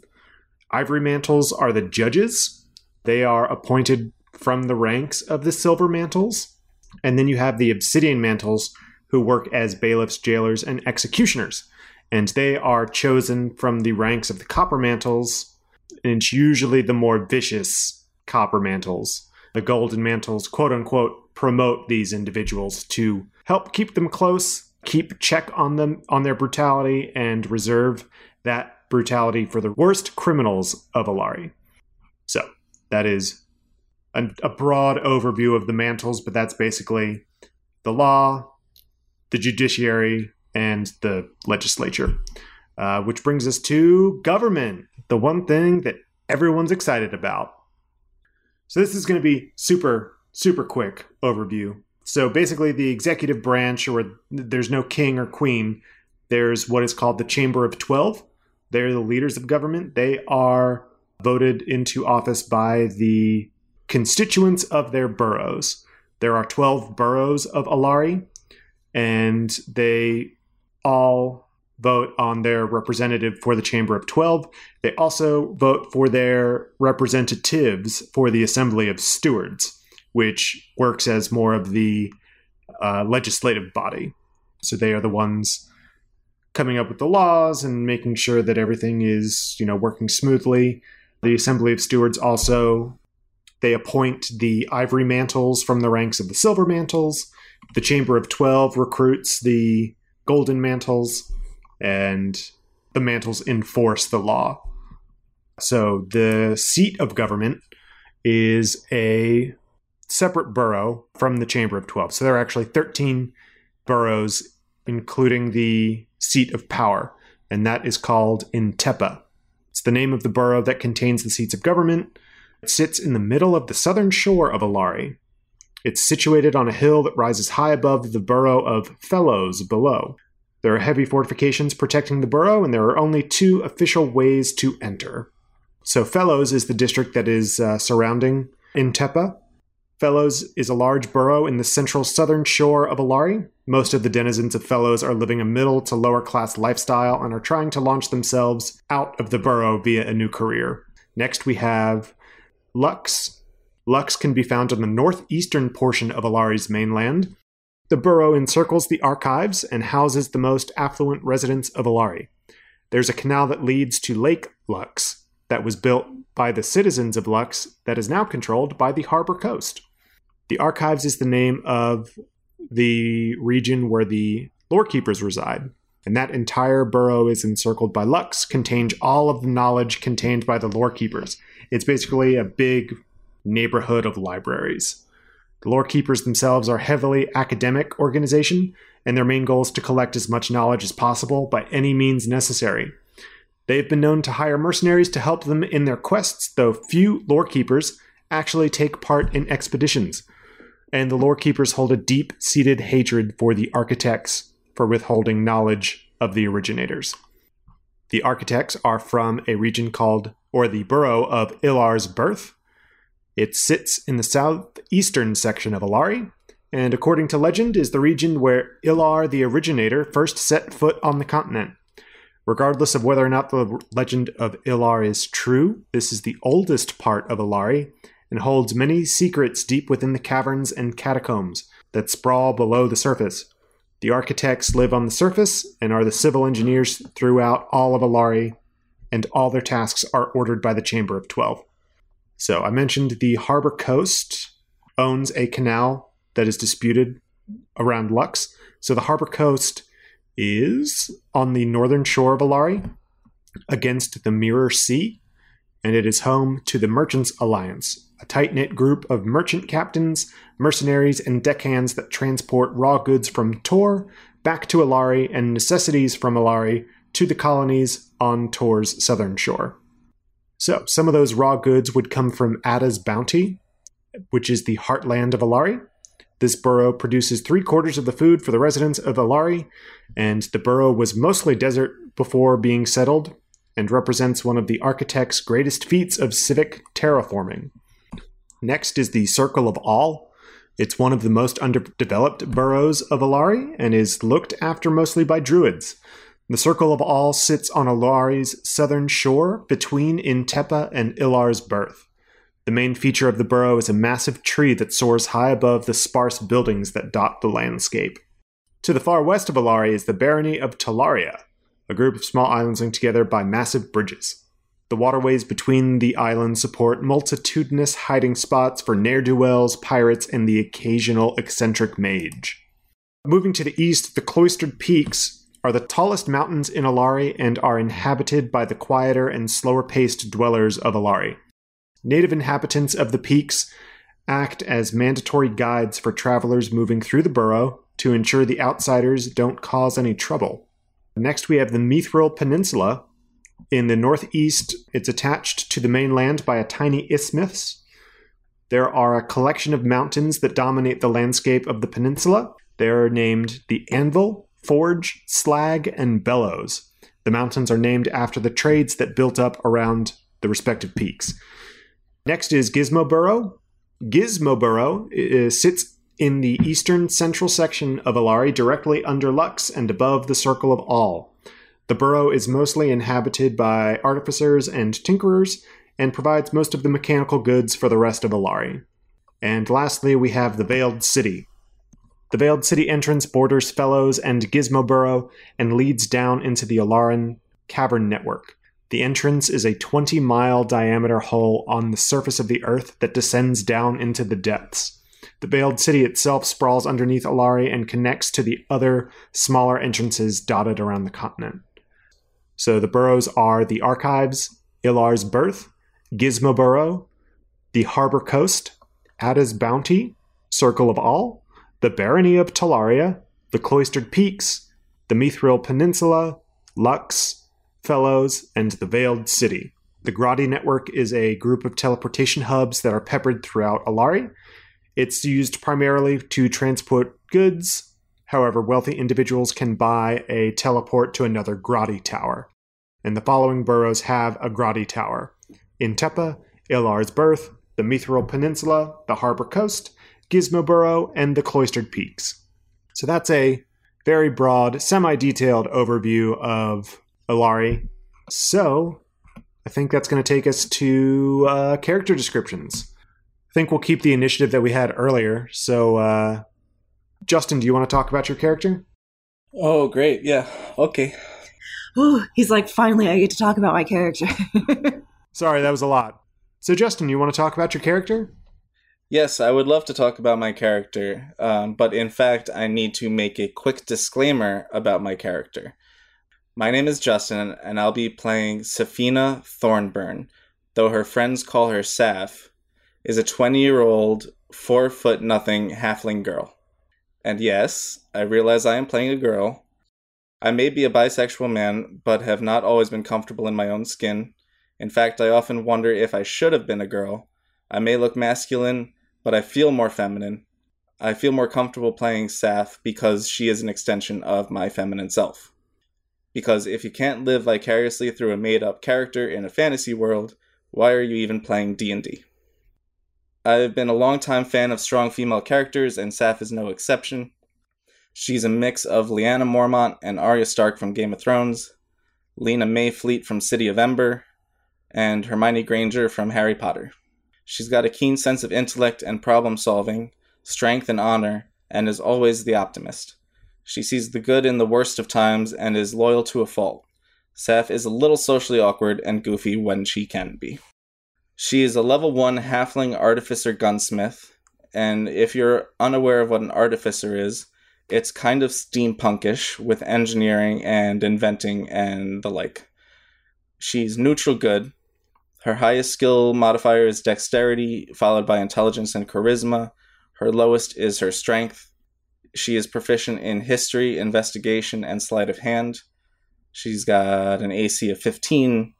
Ivory mantles are the judges. They are appointed from the ranks of the silver mantles. And then you have the obsidian mantles, who work as bailiffs, jailers, and executioners. And they are chosen from the ranks of the copper mantles, and it's usually the more vicious copper mantles. The golden mantles, quote unquote, promote these individuals to help keep them close, keep check on them on their brutality, and reserve that brutality for the worst criminals of Ilari. So that is a, a broad overview of the mantles, but that's basically the law, the judiciary, and the legislature. Uh, which brings us to government, the one thing that everyone's excited about. So, this is going to be super, super quick overview. So, basically, the executive branch, or there's no king or queen, there's what is called the Chamber of 12. They're the leaders of government. They are voted into office by the constituents of their boroughs. There are 12 boroughs of Ilari, and they all vote on their representative for the Chamber of 12. They also vote for their representatives for the Assembly of Stewards, which works as more of the uh, legislative body. So they are the ones coming up with the laws and making sure that everything is, you know, working smoothly. The Assembly of Stewards also they appoint the ivory mantles from the ranks of the silver mantles. The Chamber of 12 recruits the golden mantles and the mantles enforce the law. So the seat of government is a separate borough from the Chamber of 12. So there are actually 13 boroughs, including the seat of power, and that is called Intepa. It's the name of the borough that contains the seats of government. It sits in the middle of the southern shore of Ilari. It's situated on a hill that rises high above the borough of Fellows below. There are heavy fortifications protecting the borough, and there are only two official ways to enter. So, Fellows is the district that is uh, surrounding Intepa. Fellows is a large borough in the central southern shore of Ilari. Most of the denizens of Fellows are living a middle to lower class lifestyle and are trying to launch themselves out of the borough via a new career. Next, we have Lux. Lux can be found on the northeastern portion of Ilari's mainland. The borough encircles the archives and houses the most affluent residents of Ilari. There's a canal that leads to Lake Lux that was built by the citizens of Lux that is now controlled by the Harbor Coast. The archives is the name of the region where the lore keepers reside. And that entire borough is encircled by Lux, contains all of the knowledge contained by the lore keepers. It's basically a big neighborhood of libraries. The lore keepers themselves are heavily academic organization, and their main goal is to collect as much knowledge as possible by any means necessary. They have been known to hire mercenaries to help them in their quests, though few lore keepers actually take part in expeditions. And the lore keepers hold a deep seated hatred for the architects for withholding knowledge of the originators. The architects are from a region called, or the borough of Ilar's Birth. It sits in the southeastern section of Ilari, and according to legend, is the region where Ilar the originator first set foot on the continent. Regardless of whether or not the legend of Ilar is true, this is the oldest part of Ilari and holds many secrets deep within the caverns and catacombs that sprawl below the surface. The architects live on the surface and are the civil engineers throughout all of Ilari, and all their tasks are ordered by the Chamber of Twelve. So I mentioned the Harbor Coast owns a canal that is disputed around Lux. So the Harbor Coast is on the northern shore of Ilari against the Mirror Sea, and it is home to the Merchants Alliance, a tight knit group of merchant captains, mercenaries, and deckhands that transport raw goods from Tor back to Ilari and necessities from Ilari to the colonies on Tor's southern shore. So, some of those raw goods would come from Ada's Bounty, which is the heartland of Ilari. This borough produces three quarters of the food for the residents of Ilari, and the borough was mostly desert before being settled and represents one of the architect's greatest feats of civic terraforming. Next is the Circle of All. It's one of the most underdeveloped boroughs of Ilari and is looked after mostly by druids. The Circle of All sits on Ilari's southern shore between Intepa and Ilar's birth. The main feature of the borough is a massive tree that soars high above the sparse buildings that dot the landscape. To the far west of Ilari is the barony of Talaria, a group of small islands linked together by massive bridges. The waterways between the islands support multitudinous hiding spots for ne'er do wells, pirates, and the occasional eccentric mage. Moving to the east, the cloistered peaks are the tallest mountains in Ilari and are inhabited by the quieter and slower paced dwellers of Ilari. Native inhabitants of the peaks act as mandatory guides for travelers moving through the borough to ensure the outsiders don't cause any trouble. Next, we have the Mithril Peninsula. In the northeast, it's attached to the mainland by a tiny isthmus. There are a collection of mountains that dominate the landscape of the peninsula. They're named the Anvil, Forge, Slag, and Bellows. The mountains are named after the trades that built up around the respective peaks. Next is Gizmo Gizmoboro uh, sits in the eastern central section of Ilari, directly under Lux and above the Circle of All. The borough is mostly inhabited by artificers and tinkerers, and provides most of the mechanical goods for the rest of Ilari. And lastly, we have the Veiled City. The Veiled City entrance borders Fellows and Gizmoboro and leads down into the Ilaran cavern network. The entrance is a 20 mile diameter hole on the surface of the earth that descends down into the depths. The veiled city itself sprawls underneath Ilari and connects to the other smaller entrances dotted around the continent. So the boroughs are the Archives, Ilar's Birth, Gizmo the Harbor Coast, Ada's Bounty, Circle of All, the Barony of Talaria, the Cloistered Peaks, the Mithril Peninsula, Lux, Fellows, and the Veiled City. The Grotti Network is a group of teleportation hubs that are peppered throughout Ilari. It's used primarily to transport goods. However, wealthy individuals can buy a teleport to another Grotti Tower. And the following boroughs have a Grotti Tower Intepa, Ilar's Birth, the Mithril Peninsula, the Harbor Coast, Gizmo Borough, and the Cloistered Peaks. So that's a very broad, semi detailed overview of Ilari. So, I think that's going to take us to uh, character descriptions. I think we'll keep the initiative that we had earlier. So, uh, Justin, do you want to talk about your character? Oh, great. Yeah. Okay. Ooh, he's like, finally, I get to talk about my character. Sorry, that was a lot. So, Justin, you want to talk about your character? Yes, I would love to talk about my character, um, but in fact, I need to make a quick disclaimer about my character. My name is Justin, and I'll be playing Safina Thornburn, though her friends call her Saf, is a 20 year old, four foot nothing halfling girl. And yes, I realize I am playing a girl. I may be a bisexual man, but have not always been comfortable in my own skin. In fact, I often wonder if I should have been a girl. I may look masculine, but I feel more feminine. I feel more comfortable playing Saf because she is an extension of my feminine self. Because if you can't live vicariously through a made-up character in a fantasy world, why are you even playing D&D? I've been a long-time fan of strong female characters, and Saf is no exception. She's a mix of Lyanna Mormont and Arya Stark from Game of Thrones, Lina Mayfleet from City of Ember, and Hermione Granger from Harry Potter. She's got a keen sense of intellect and problem solving, strength and honor, and is always the optimist. She sees the good in the worst of times and is loyal to a fault. Saf is a little socially awkward and goofy when she can be. She is a level 1 halfling artificer gunsmith, and if you're unaware of what an artificer is, it's kind of steampunkish with engineering and inventing and the like. She's neutral good. Her highest skill modifier is dexterity, followed by intelligence and charisma. Her lowest is her strength. She is proficient in history, investigation, and sleight of hand. She's got an AC of 15,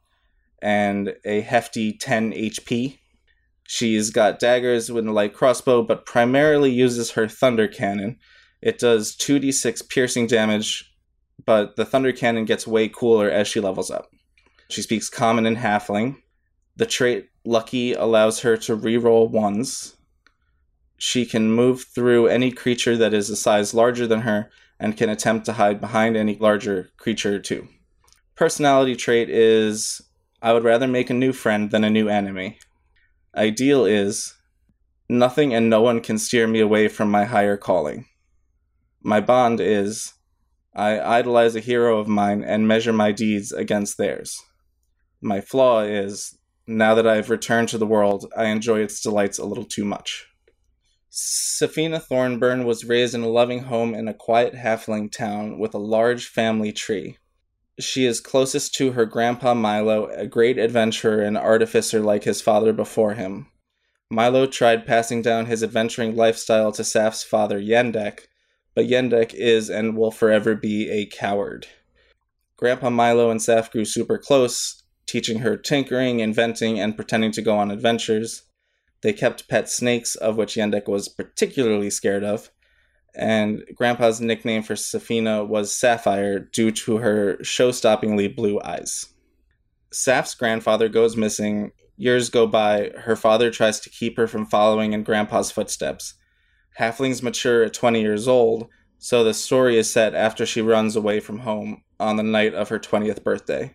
and a hefty 10 HP. She's got daggers with a light crossbow, but primarily uses her thunder cannon. It does 2d6 piercing damage, but the thunder cannon gets way cooler as she levels up. She speaks common and halfling. The trait Lucky allows her to reroll ones. She can move through any creature that is a size larger than her and can attempt to hide behind any larger creature too. Personality trait is I would rather make a new friend than a new enemy. Ideal is nothing and no one can steer me away from my higher calling. My bond is I idolize a hero of mine and measure my deeds against theirs. My flaw is now that I have returned to the world, I enjoy its delights a little too much. Safina Thornburn was raised in a loving home in a quiet halfling town with a large family tree. She is closest to her grandpa Milo, a great adventurer and artificer like his father before him. Milo tried passing down his adventuring lifestyle to Saf's father Yendek, but Yendek is and will forever be a coward. Grandpa Milo and Saf grew super close, teaching her tinkering, inventing, and pretending to go on adventures. They kept pet snakes, of which Yendek was particularly scared of, and Grandpa's nickname for Safina was Sapphire due to her show stoppingly blue eyes. Saf's grandfather goes missing. Years go by. Her father tries to keep her from following in Grandpa's footsteps. Halflings mature at 20 years old, so the story is set after she runs away from home on the night of her 20th birthday.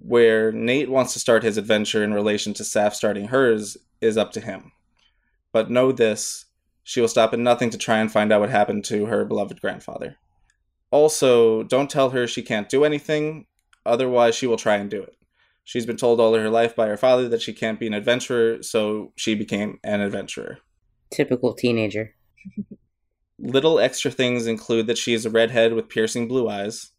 Where Nate wants to start his adventure in relation to Saf starting hers is up to him. But know this she will stop at nothing to try and find out what happened to her beloved grandfather. Also, don't tell her she can't do anything, otherwise, she will try and do it. She's been told all her life by her father that she can't be an adventurer, so she became an adventurer. Typical teenager. Little extra things include that she is a redhead with piercing blue eyes.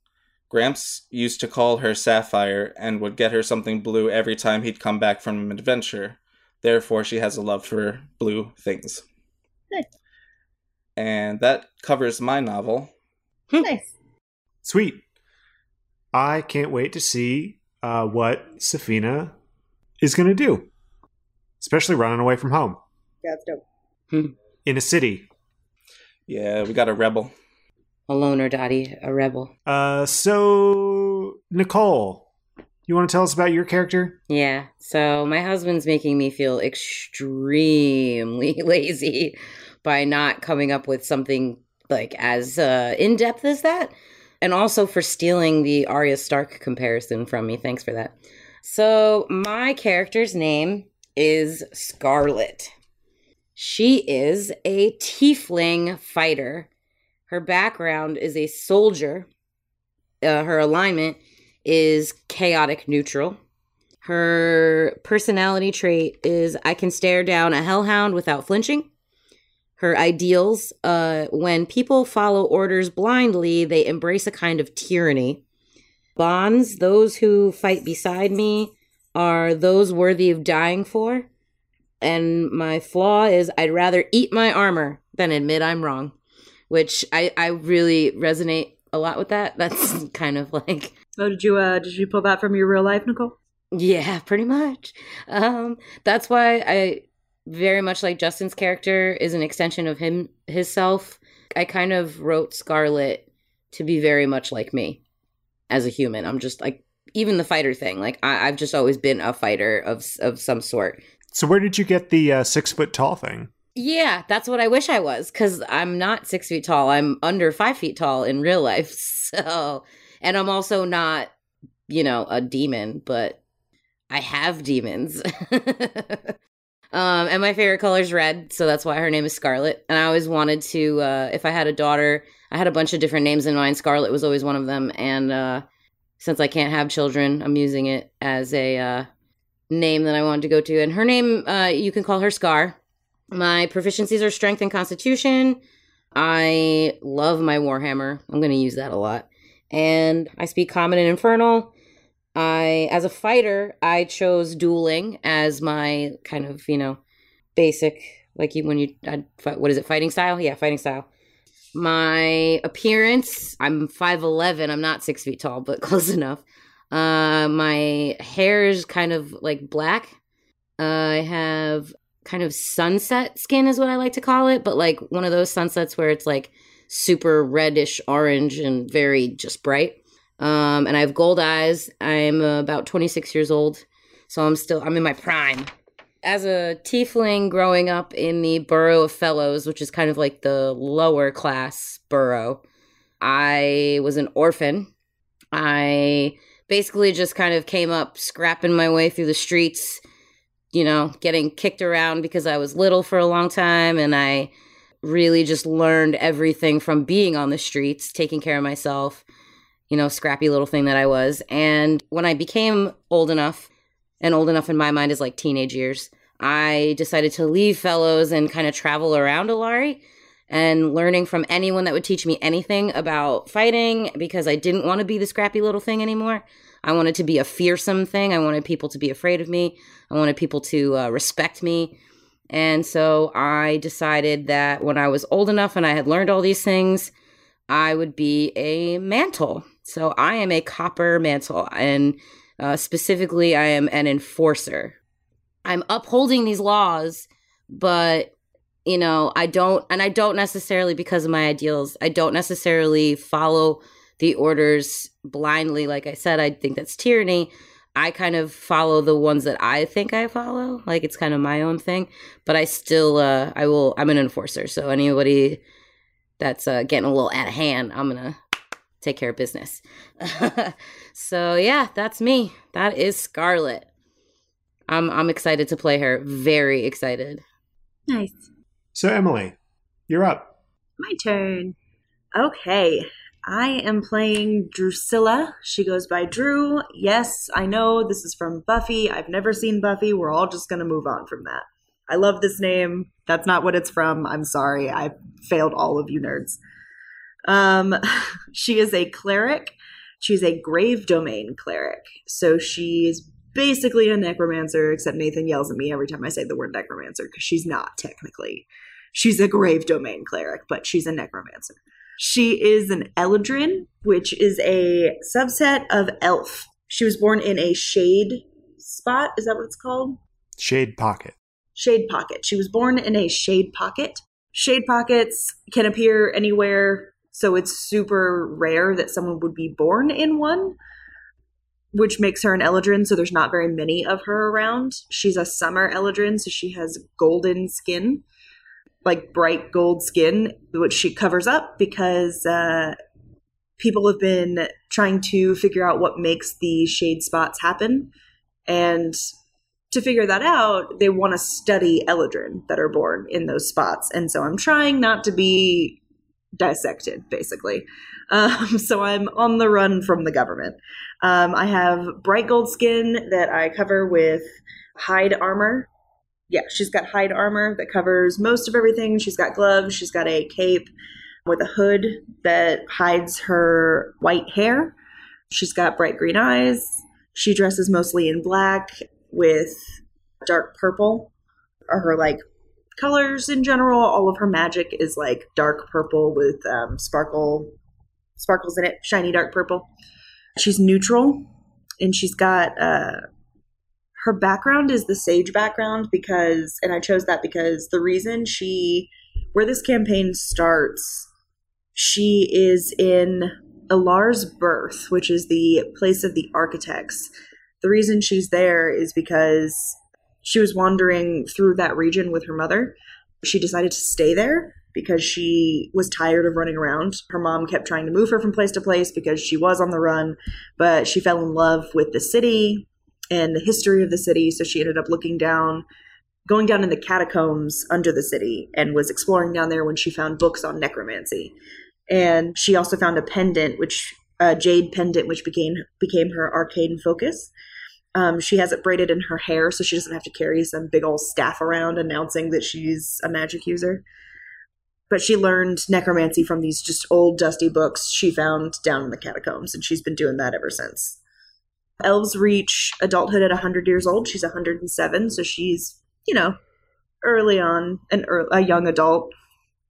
Gramps used to call her Sapphire and would get her something blue every time he'd come back from an adventure. Therefore, she has a love for blue things. Nice. And that covers my novel. nice. Sweet. I can't wait to see uh, what Safina is going to do, especially running away from home Yeah, it's dope. in a city. Yeah, we got a rebel. A loner, Dottie, a rebel. Uh, so, Nicole, you want to tell us about your character? Yeah. So my husband's making me feel extremely lazy by not coming up with something like as uh, in depth as that, and also for stealing the Arya Stark comparison from me. Thanks for that. So my character's name is Scarlet. She is a tiefling fighter. Her background is a soldier. Uh, her alignment is chaotic neutral. Her personality trait is I can stare down a hellhound without flinching. Her ideals, uh, when people follow orders blindly, they embrace a kind of tyranny. Bonds, those who fight beside me are those worthy of dying for. And my flaw is I'd rather eat my armor than admit I'm wrong, which I, I really resonate a lot with that. That's kind of like Oh, did you uh did you pull that from your real life, Nicole? yeah, pretty much. Um, that's why I very much like Justin's character is an extension of him himself. I kind of wrote Scarlet to be very much like me as a human. I'm just like even the fighter thing. Like I, I've just always been a fighter of of some sort. So where did you get the uh, six foot tall thing? Yeah, that's what I wish I was because I'm not six feet tall. I'm under five feet tall in real life. So, and I'm also not, you know, a demon, but I have demons. um, and my favorite color is red, so that's why her name is Scarlet. And I always wanted to, uh, if I had a daughter, I had a bunch of different names in mind. Scarlet was always one of them. And uh, since I can't have children, I'm using it as a uh, name that I wanted to go to. And her name, uh, you can call her Scar. My proficiencies are strength and constitution. I love my Warhammer. I'm going to use that a lot. And I speak common and infernal. I, as a fighter, I chose dueling as my kind of, you know, basic, like when you, I'd what is it, fighting style? Yeah, fighting style. My appearance, I'm 5'11. I'm not six feet tall, but close enough. Uh, my hair is kind of like black. Uh, I have kind of sunset skin, is what I like to call it, but like one of those sunsets where it's like super reddish orange and very just bright. Um, and I have gold eyes. I'm about 26 years old, so I'm still I'm in my prime. As a tiefling growing up in the borough of Fellows, which is kind of like the lower class borough, I was an orphan. I basically just kind of came up scrapping my way through the streets, you know, getting kicked around because I was little for a long time and I really just learned everything from being on the streets, taking care of myself, you know, scrappy little thing that I was. And when I became old enough, and old enough in my mind is like teenage years, I decided to leave Fellows and kind of travel around Ilari and learning from anyone that would teach me anything about fighting because I didn't want to be the scrappy little thing anymore. I wanted to be a fearsome thing. I wanted people to be afraid of me. I wanted people to uh, respect me. And so I decided that when I was old enough and I had learned all these things, I would be a mantle. So I am a copper mantle, and uh, specifically, I am an enforcer. I'm upholding these laws, but you know, I don't, and I don't necessarily because of my ideals, I don't necessarily follow the orders blindly. Like I said, I think that's tyranny. I kind of follow the ones that I think I follow. Like it's kind of my own thing, but I still, uh, I will, I'm an enforcer. So anybody that's uh, getting a little out of hand, I'm going to take care of business. so yeah, that's me. That is Scarlet. I'm, I'm excited to play her. Very excited. Nice. So Emily, you're up. My turn. Okay. I am playing Drusilla. She goes by Drew. Yes, I know this is from Buffy. I've never seen Buffy. We're all just going to move on from that. I love this name. That's not what it's from. I'm sorry. I failed all of you nerds. Um, she is a cleric. She's a grave domain cleric. So she's basically a necromancer, except Nathan yells at me every time I say the word necromancer because she's not technically. She's a grave domain cleric, but she's a necromancer. She is an Eladrin, which is a subset of elf. She was born in a shade spot. Is that what it's called? Shade pocket. Shade pocket. She was born in a shade pocket. Shade pockets can appear anywhere, so it's super rare that someone would be born in one, which makes her an Eladrin, so there's not very many of her around. She's a summer Eladrin, so she has golden skin like bright gold skin, which she covers up because uh, people have been trying to figure out what makes the shade spots happen. And to figure that out, they want to study Eladrin that are born in those spots. And so I'm trying not to be dissected, basically. Um, so I'm on the run from the government. Um, I have bright gold skin that I cover with hide armor. Yeah, she's got hide armor that covers most of everything. She's got gloves. She's got a cape with a hood that hides her white hair. She's got bright green eyes. She dresses mostly in black with dark purple are her like colors in general. All of her magic is like dark purple with um, sparkle sparkles in it, shiny dark purple. She's neutral, and she's got uh, her background is the sage background because, and I chose that because the reason she, where this campaign starts, she is in Ilar's birth, which is the place of the architects. The reason she's there is because she was wandering through that region with her mother. She decided to stay there because she was tired of running around. Her mom kept trying to move her from place to place because she was on the run, but she fell in love with the city and the history of the city. So she ended up looking down, going down in the catacombs under the city, and was exploring down there when she found books on necromancy. And she also found a pendant, which a jade pendant, which became became her arcane focus. Um, she has it braided in her hair, so she doesn't have to carry some big old staff around announcing that she's a magic user but she learned necromancy from these just old dusty books she found down in the catacombs and she's been doing that ever since elves reach adulthood at 100 years old she's 107 so she's you know early on an early, a young adult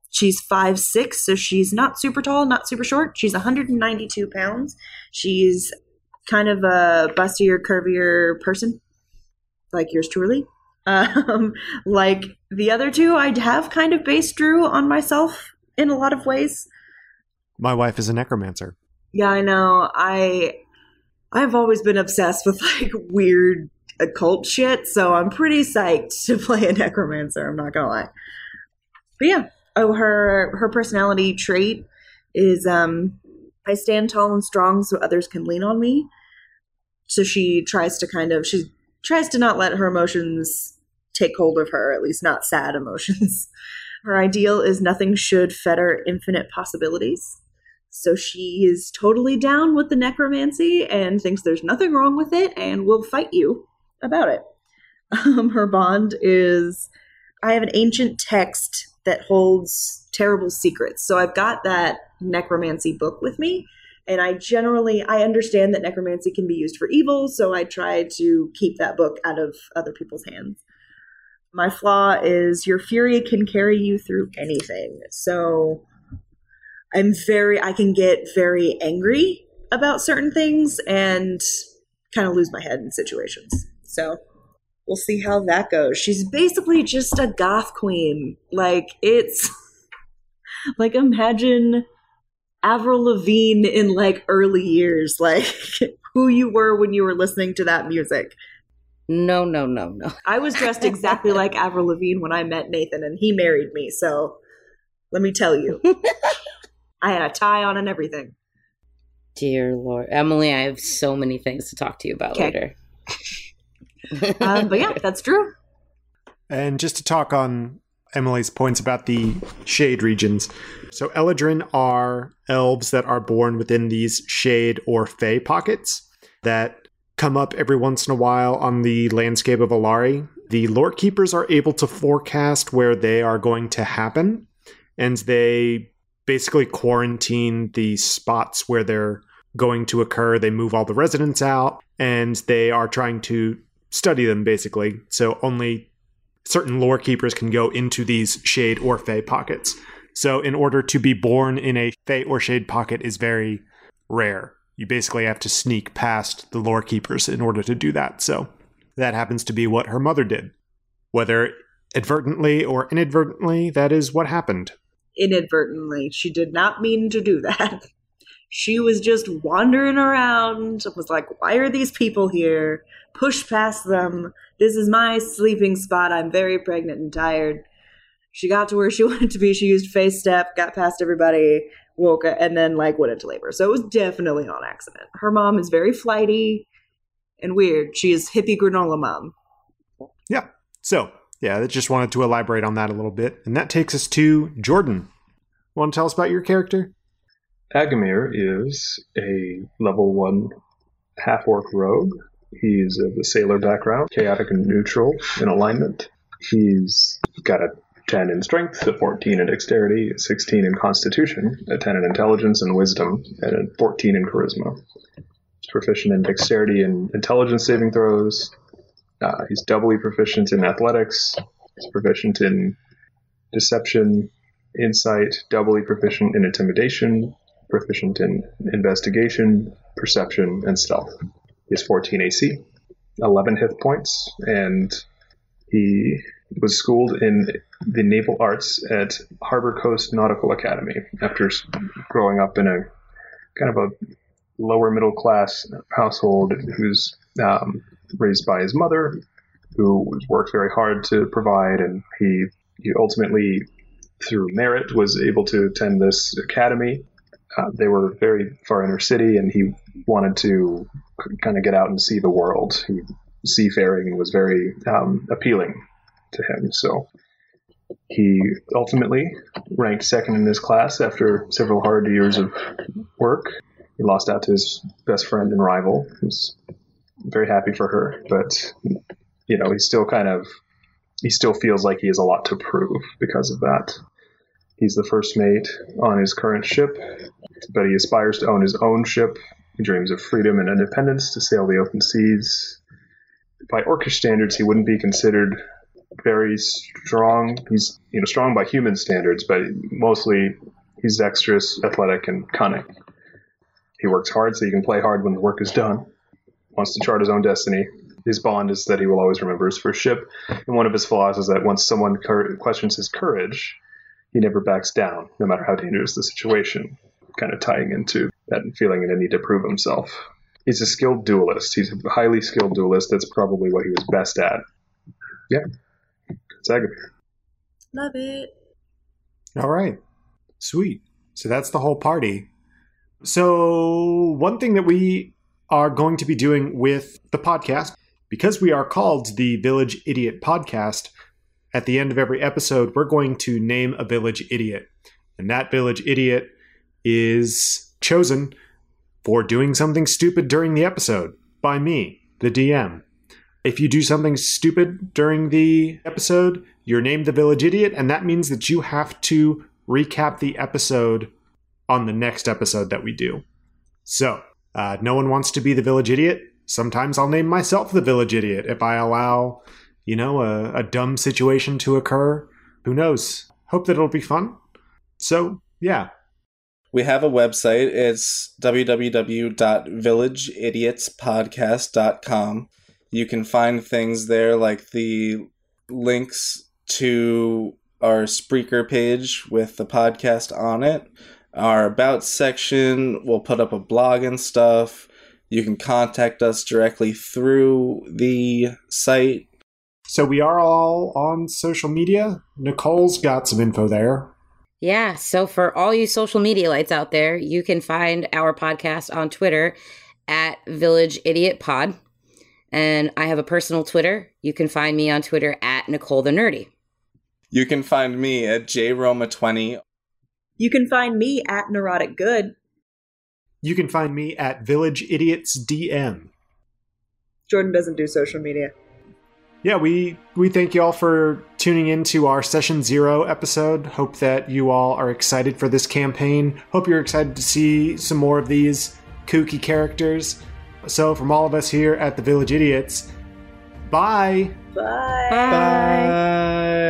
she's five six so she's not super tall not super short she's 192 pounds she's kind of a bustier curvier person like yours truly um, like the other two, I have kind of based Drew on myself in a lot of ways. My wife is a necromancer. Yeah, I know. I I've always been obsessed with like weird occult shit, so I'm pretty psyched to play a necromancer. I'm not gonna lie. But yeah, oh her her personality trait is um I stand tall and strong so others can lean on me. So she tries to kind of she tries to not let her emotions take hold of her, at least not sad emotions. her ideal is nothing should fetter infinite possibilities. So she is totally down with the necromancy and thinks there's nothing wrong with it and will fight you about it. Um, her bond is I have an ancient text that holds terrible secrets. So I've got that necromancy book with me and I generally I understand that necromancy can be used for evil, so I try to keep that book out of other people's hands. My flaw is your fury can carry you through anything. So I'm very, I can get very angry about certain things and kind of lose my head in situations. So we'll see how that goes. She's basically just a goth queen. Like, it's like imagine Avril Lavigne in like early years, like who you were when you were listening to that music. No, no, no, no. I was dressed exactly like Avril Lavigne when I met Nathan, and he married me. So let me tell you, I had a tie on and everything. Dear Lord, Emily, I have so many things to talk to you about Okay. later. Um, but yeah, that's true. And just to talk on Emily's points about the shade regions. So Eladrin are elves that are born within these shade or fey pockets that come up every once in a while on the landscape of Ilari. The lore keepers are able to forecast where they are going to happen, and they basically quarantine the spots where they're going to occur. They move all the residents out, and they are trying to study them basically. So only certain lore keepers can go into these shade or fey pockets. So in order to be born in a fey or shade pocket is very rare. You basically have to sneak past the lore keepers in order to do that. So that happens to be what her mother did. Whether advertently or inadvertently, that is what happened. Inadvertently, she did not mean to do that. She was just wandering around, was like, why are these people here? Push past them. This is my sleeping spot. I'm very pregnant and tired. She got to where she wanted to be. She used fey step, got past everybody, woke up, and then like went into labor. So it was definitely on accident. Her mom is very flighty and weird. She is hippie granola mom. Yeah. So, yeah, I just wanted to elaborate on that a little bit. And that takes us to Jordan. Want to tell us about your character? Agamir is a level one half orc rogue. He's of the sailor background, chaotic and neutral in alignment. He's got a 10 in strength, a 14 in dexterity, a 16 in constitution, a 10 in intelligence and wisdom, and a 14 in charisma. He's proficient in dexterity and intelligence saving throws. Uh, he's doubly proficient in athletics. He's proficient in deception, insight, doubly proficient in intimidation, proficient in investigation, perception, and stealth. He has 14 AC, 11 hit points, and he was schooled in the naval arts at Harbor Coast Nautical Academy after growing up in a kind of a lower middle class household who's um, raised by his mother, who worked very hard to provide, and he, he ultimately, through merit, was able to attend this academy. Uh, they were very far inner city, and he wanted to kind of get out and see the world. He, seafaring was very um, appealing to him, so he ultimately ranked second in his class after several hard years of work. He lost out to his best friend and rival, who's very happy for her, but you know, he's still kind of he still feels like he has a lot to prove because of that. He's the first mate on his current ship, but he aspires to own his own ship. He dreams of freedom and independence to sail the open seas. By orcish standards, he wouldn't be considered very strong. He's you know strong by human standards, but mostly he's dexterous, athletic, and cunning. He works hard so he can play hard when the work is done. Wants to chart his own destiny. His bond is that he will always remember his first ship, and one of his flaws is that once someone cur- questions his courage, he never backs down, no matter how dangerous the situation. Kind of tying into that feeling and a need to prove himself. He's a skilled duelist. He's a highly skilled duelist. That's probably what he was best at. Yeah, it's Agamir. Love it. All right. Sweet. So that's the whole party. So, one thing that we are going to be doing with the podcast, because we are called the Village Idiot Podcast, at the end of every episode, we're going to name a village idiot. And that village idiot is chosen for doing something stupid during the episode by me, the DM. If you do something stupid during the episode, you're named the village idiot, and that means that you have to recap the episode on the next episode that we do. So, uh, no one wants to be the village idiot. Sometimes I'll name myself the village idiot if I allow, you know, a, a dumb situation to occur. Who knows? Hope that it'll be fun. So, yeah. We have a website. It's www.villageidiotspodcast.com. You can find things there like the links to our Spreaker page with the podcast on it, our About section. We'll put up a blog and stuff. You can contact us directly through the site. So, we are all on social media. Nicole's got some info there. Yeah, so for all you social media lights out there, you can find our podcast on Twitter at Village Idiot Pod. And I have a personal Twitter. You can find me on Twitter at Nicole the Nerdy. You can find me at jroma20 You can find me at Neurotic Good. You can find me at Village Idiots DM. Jordan doesn't do social media. yeah, we we thank you all for tuning in to our session zero episode. Hope that you all are excited for this campaign. Hope you're excited to see some more of these kooky characters. So, from all of us here at the Village Idiots, bye. Bye. Bye.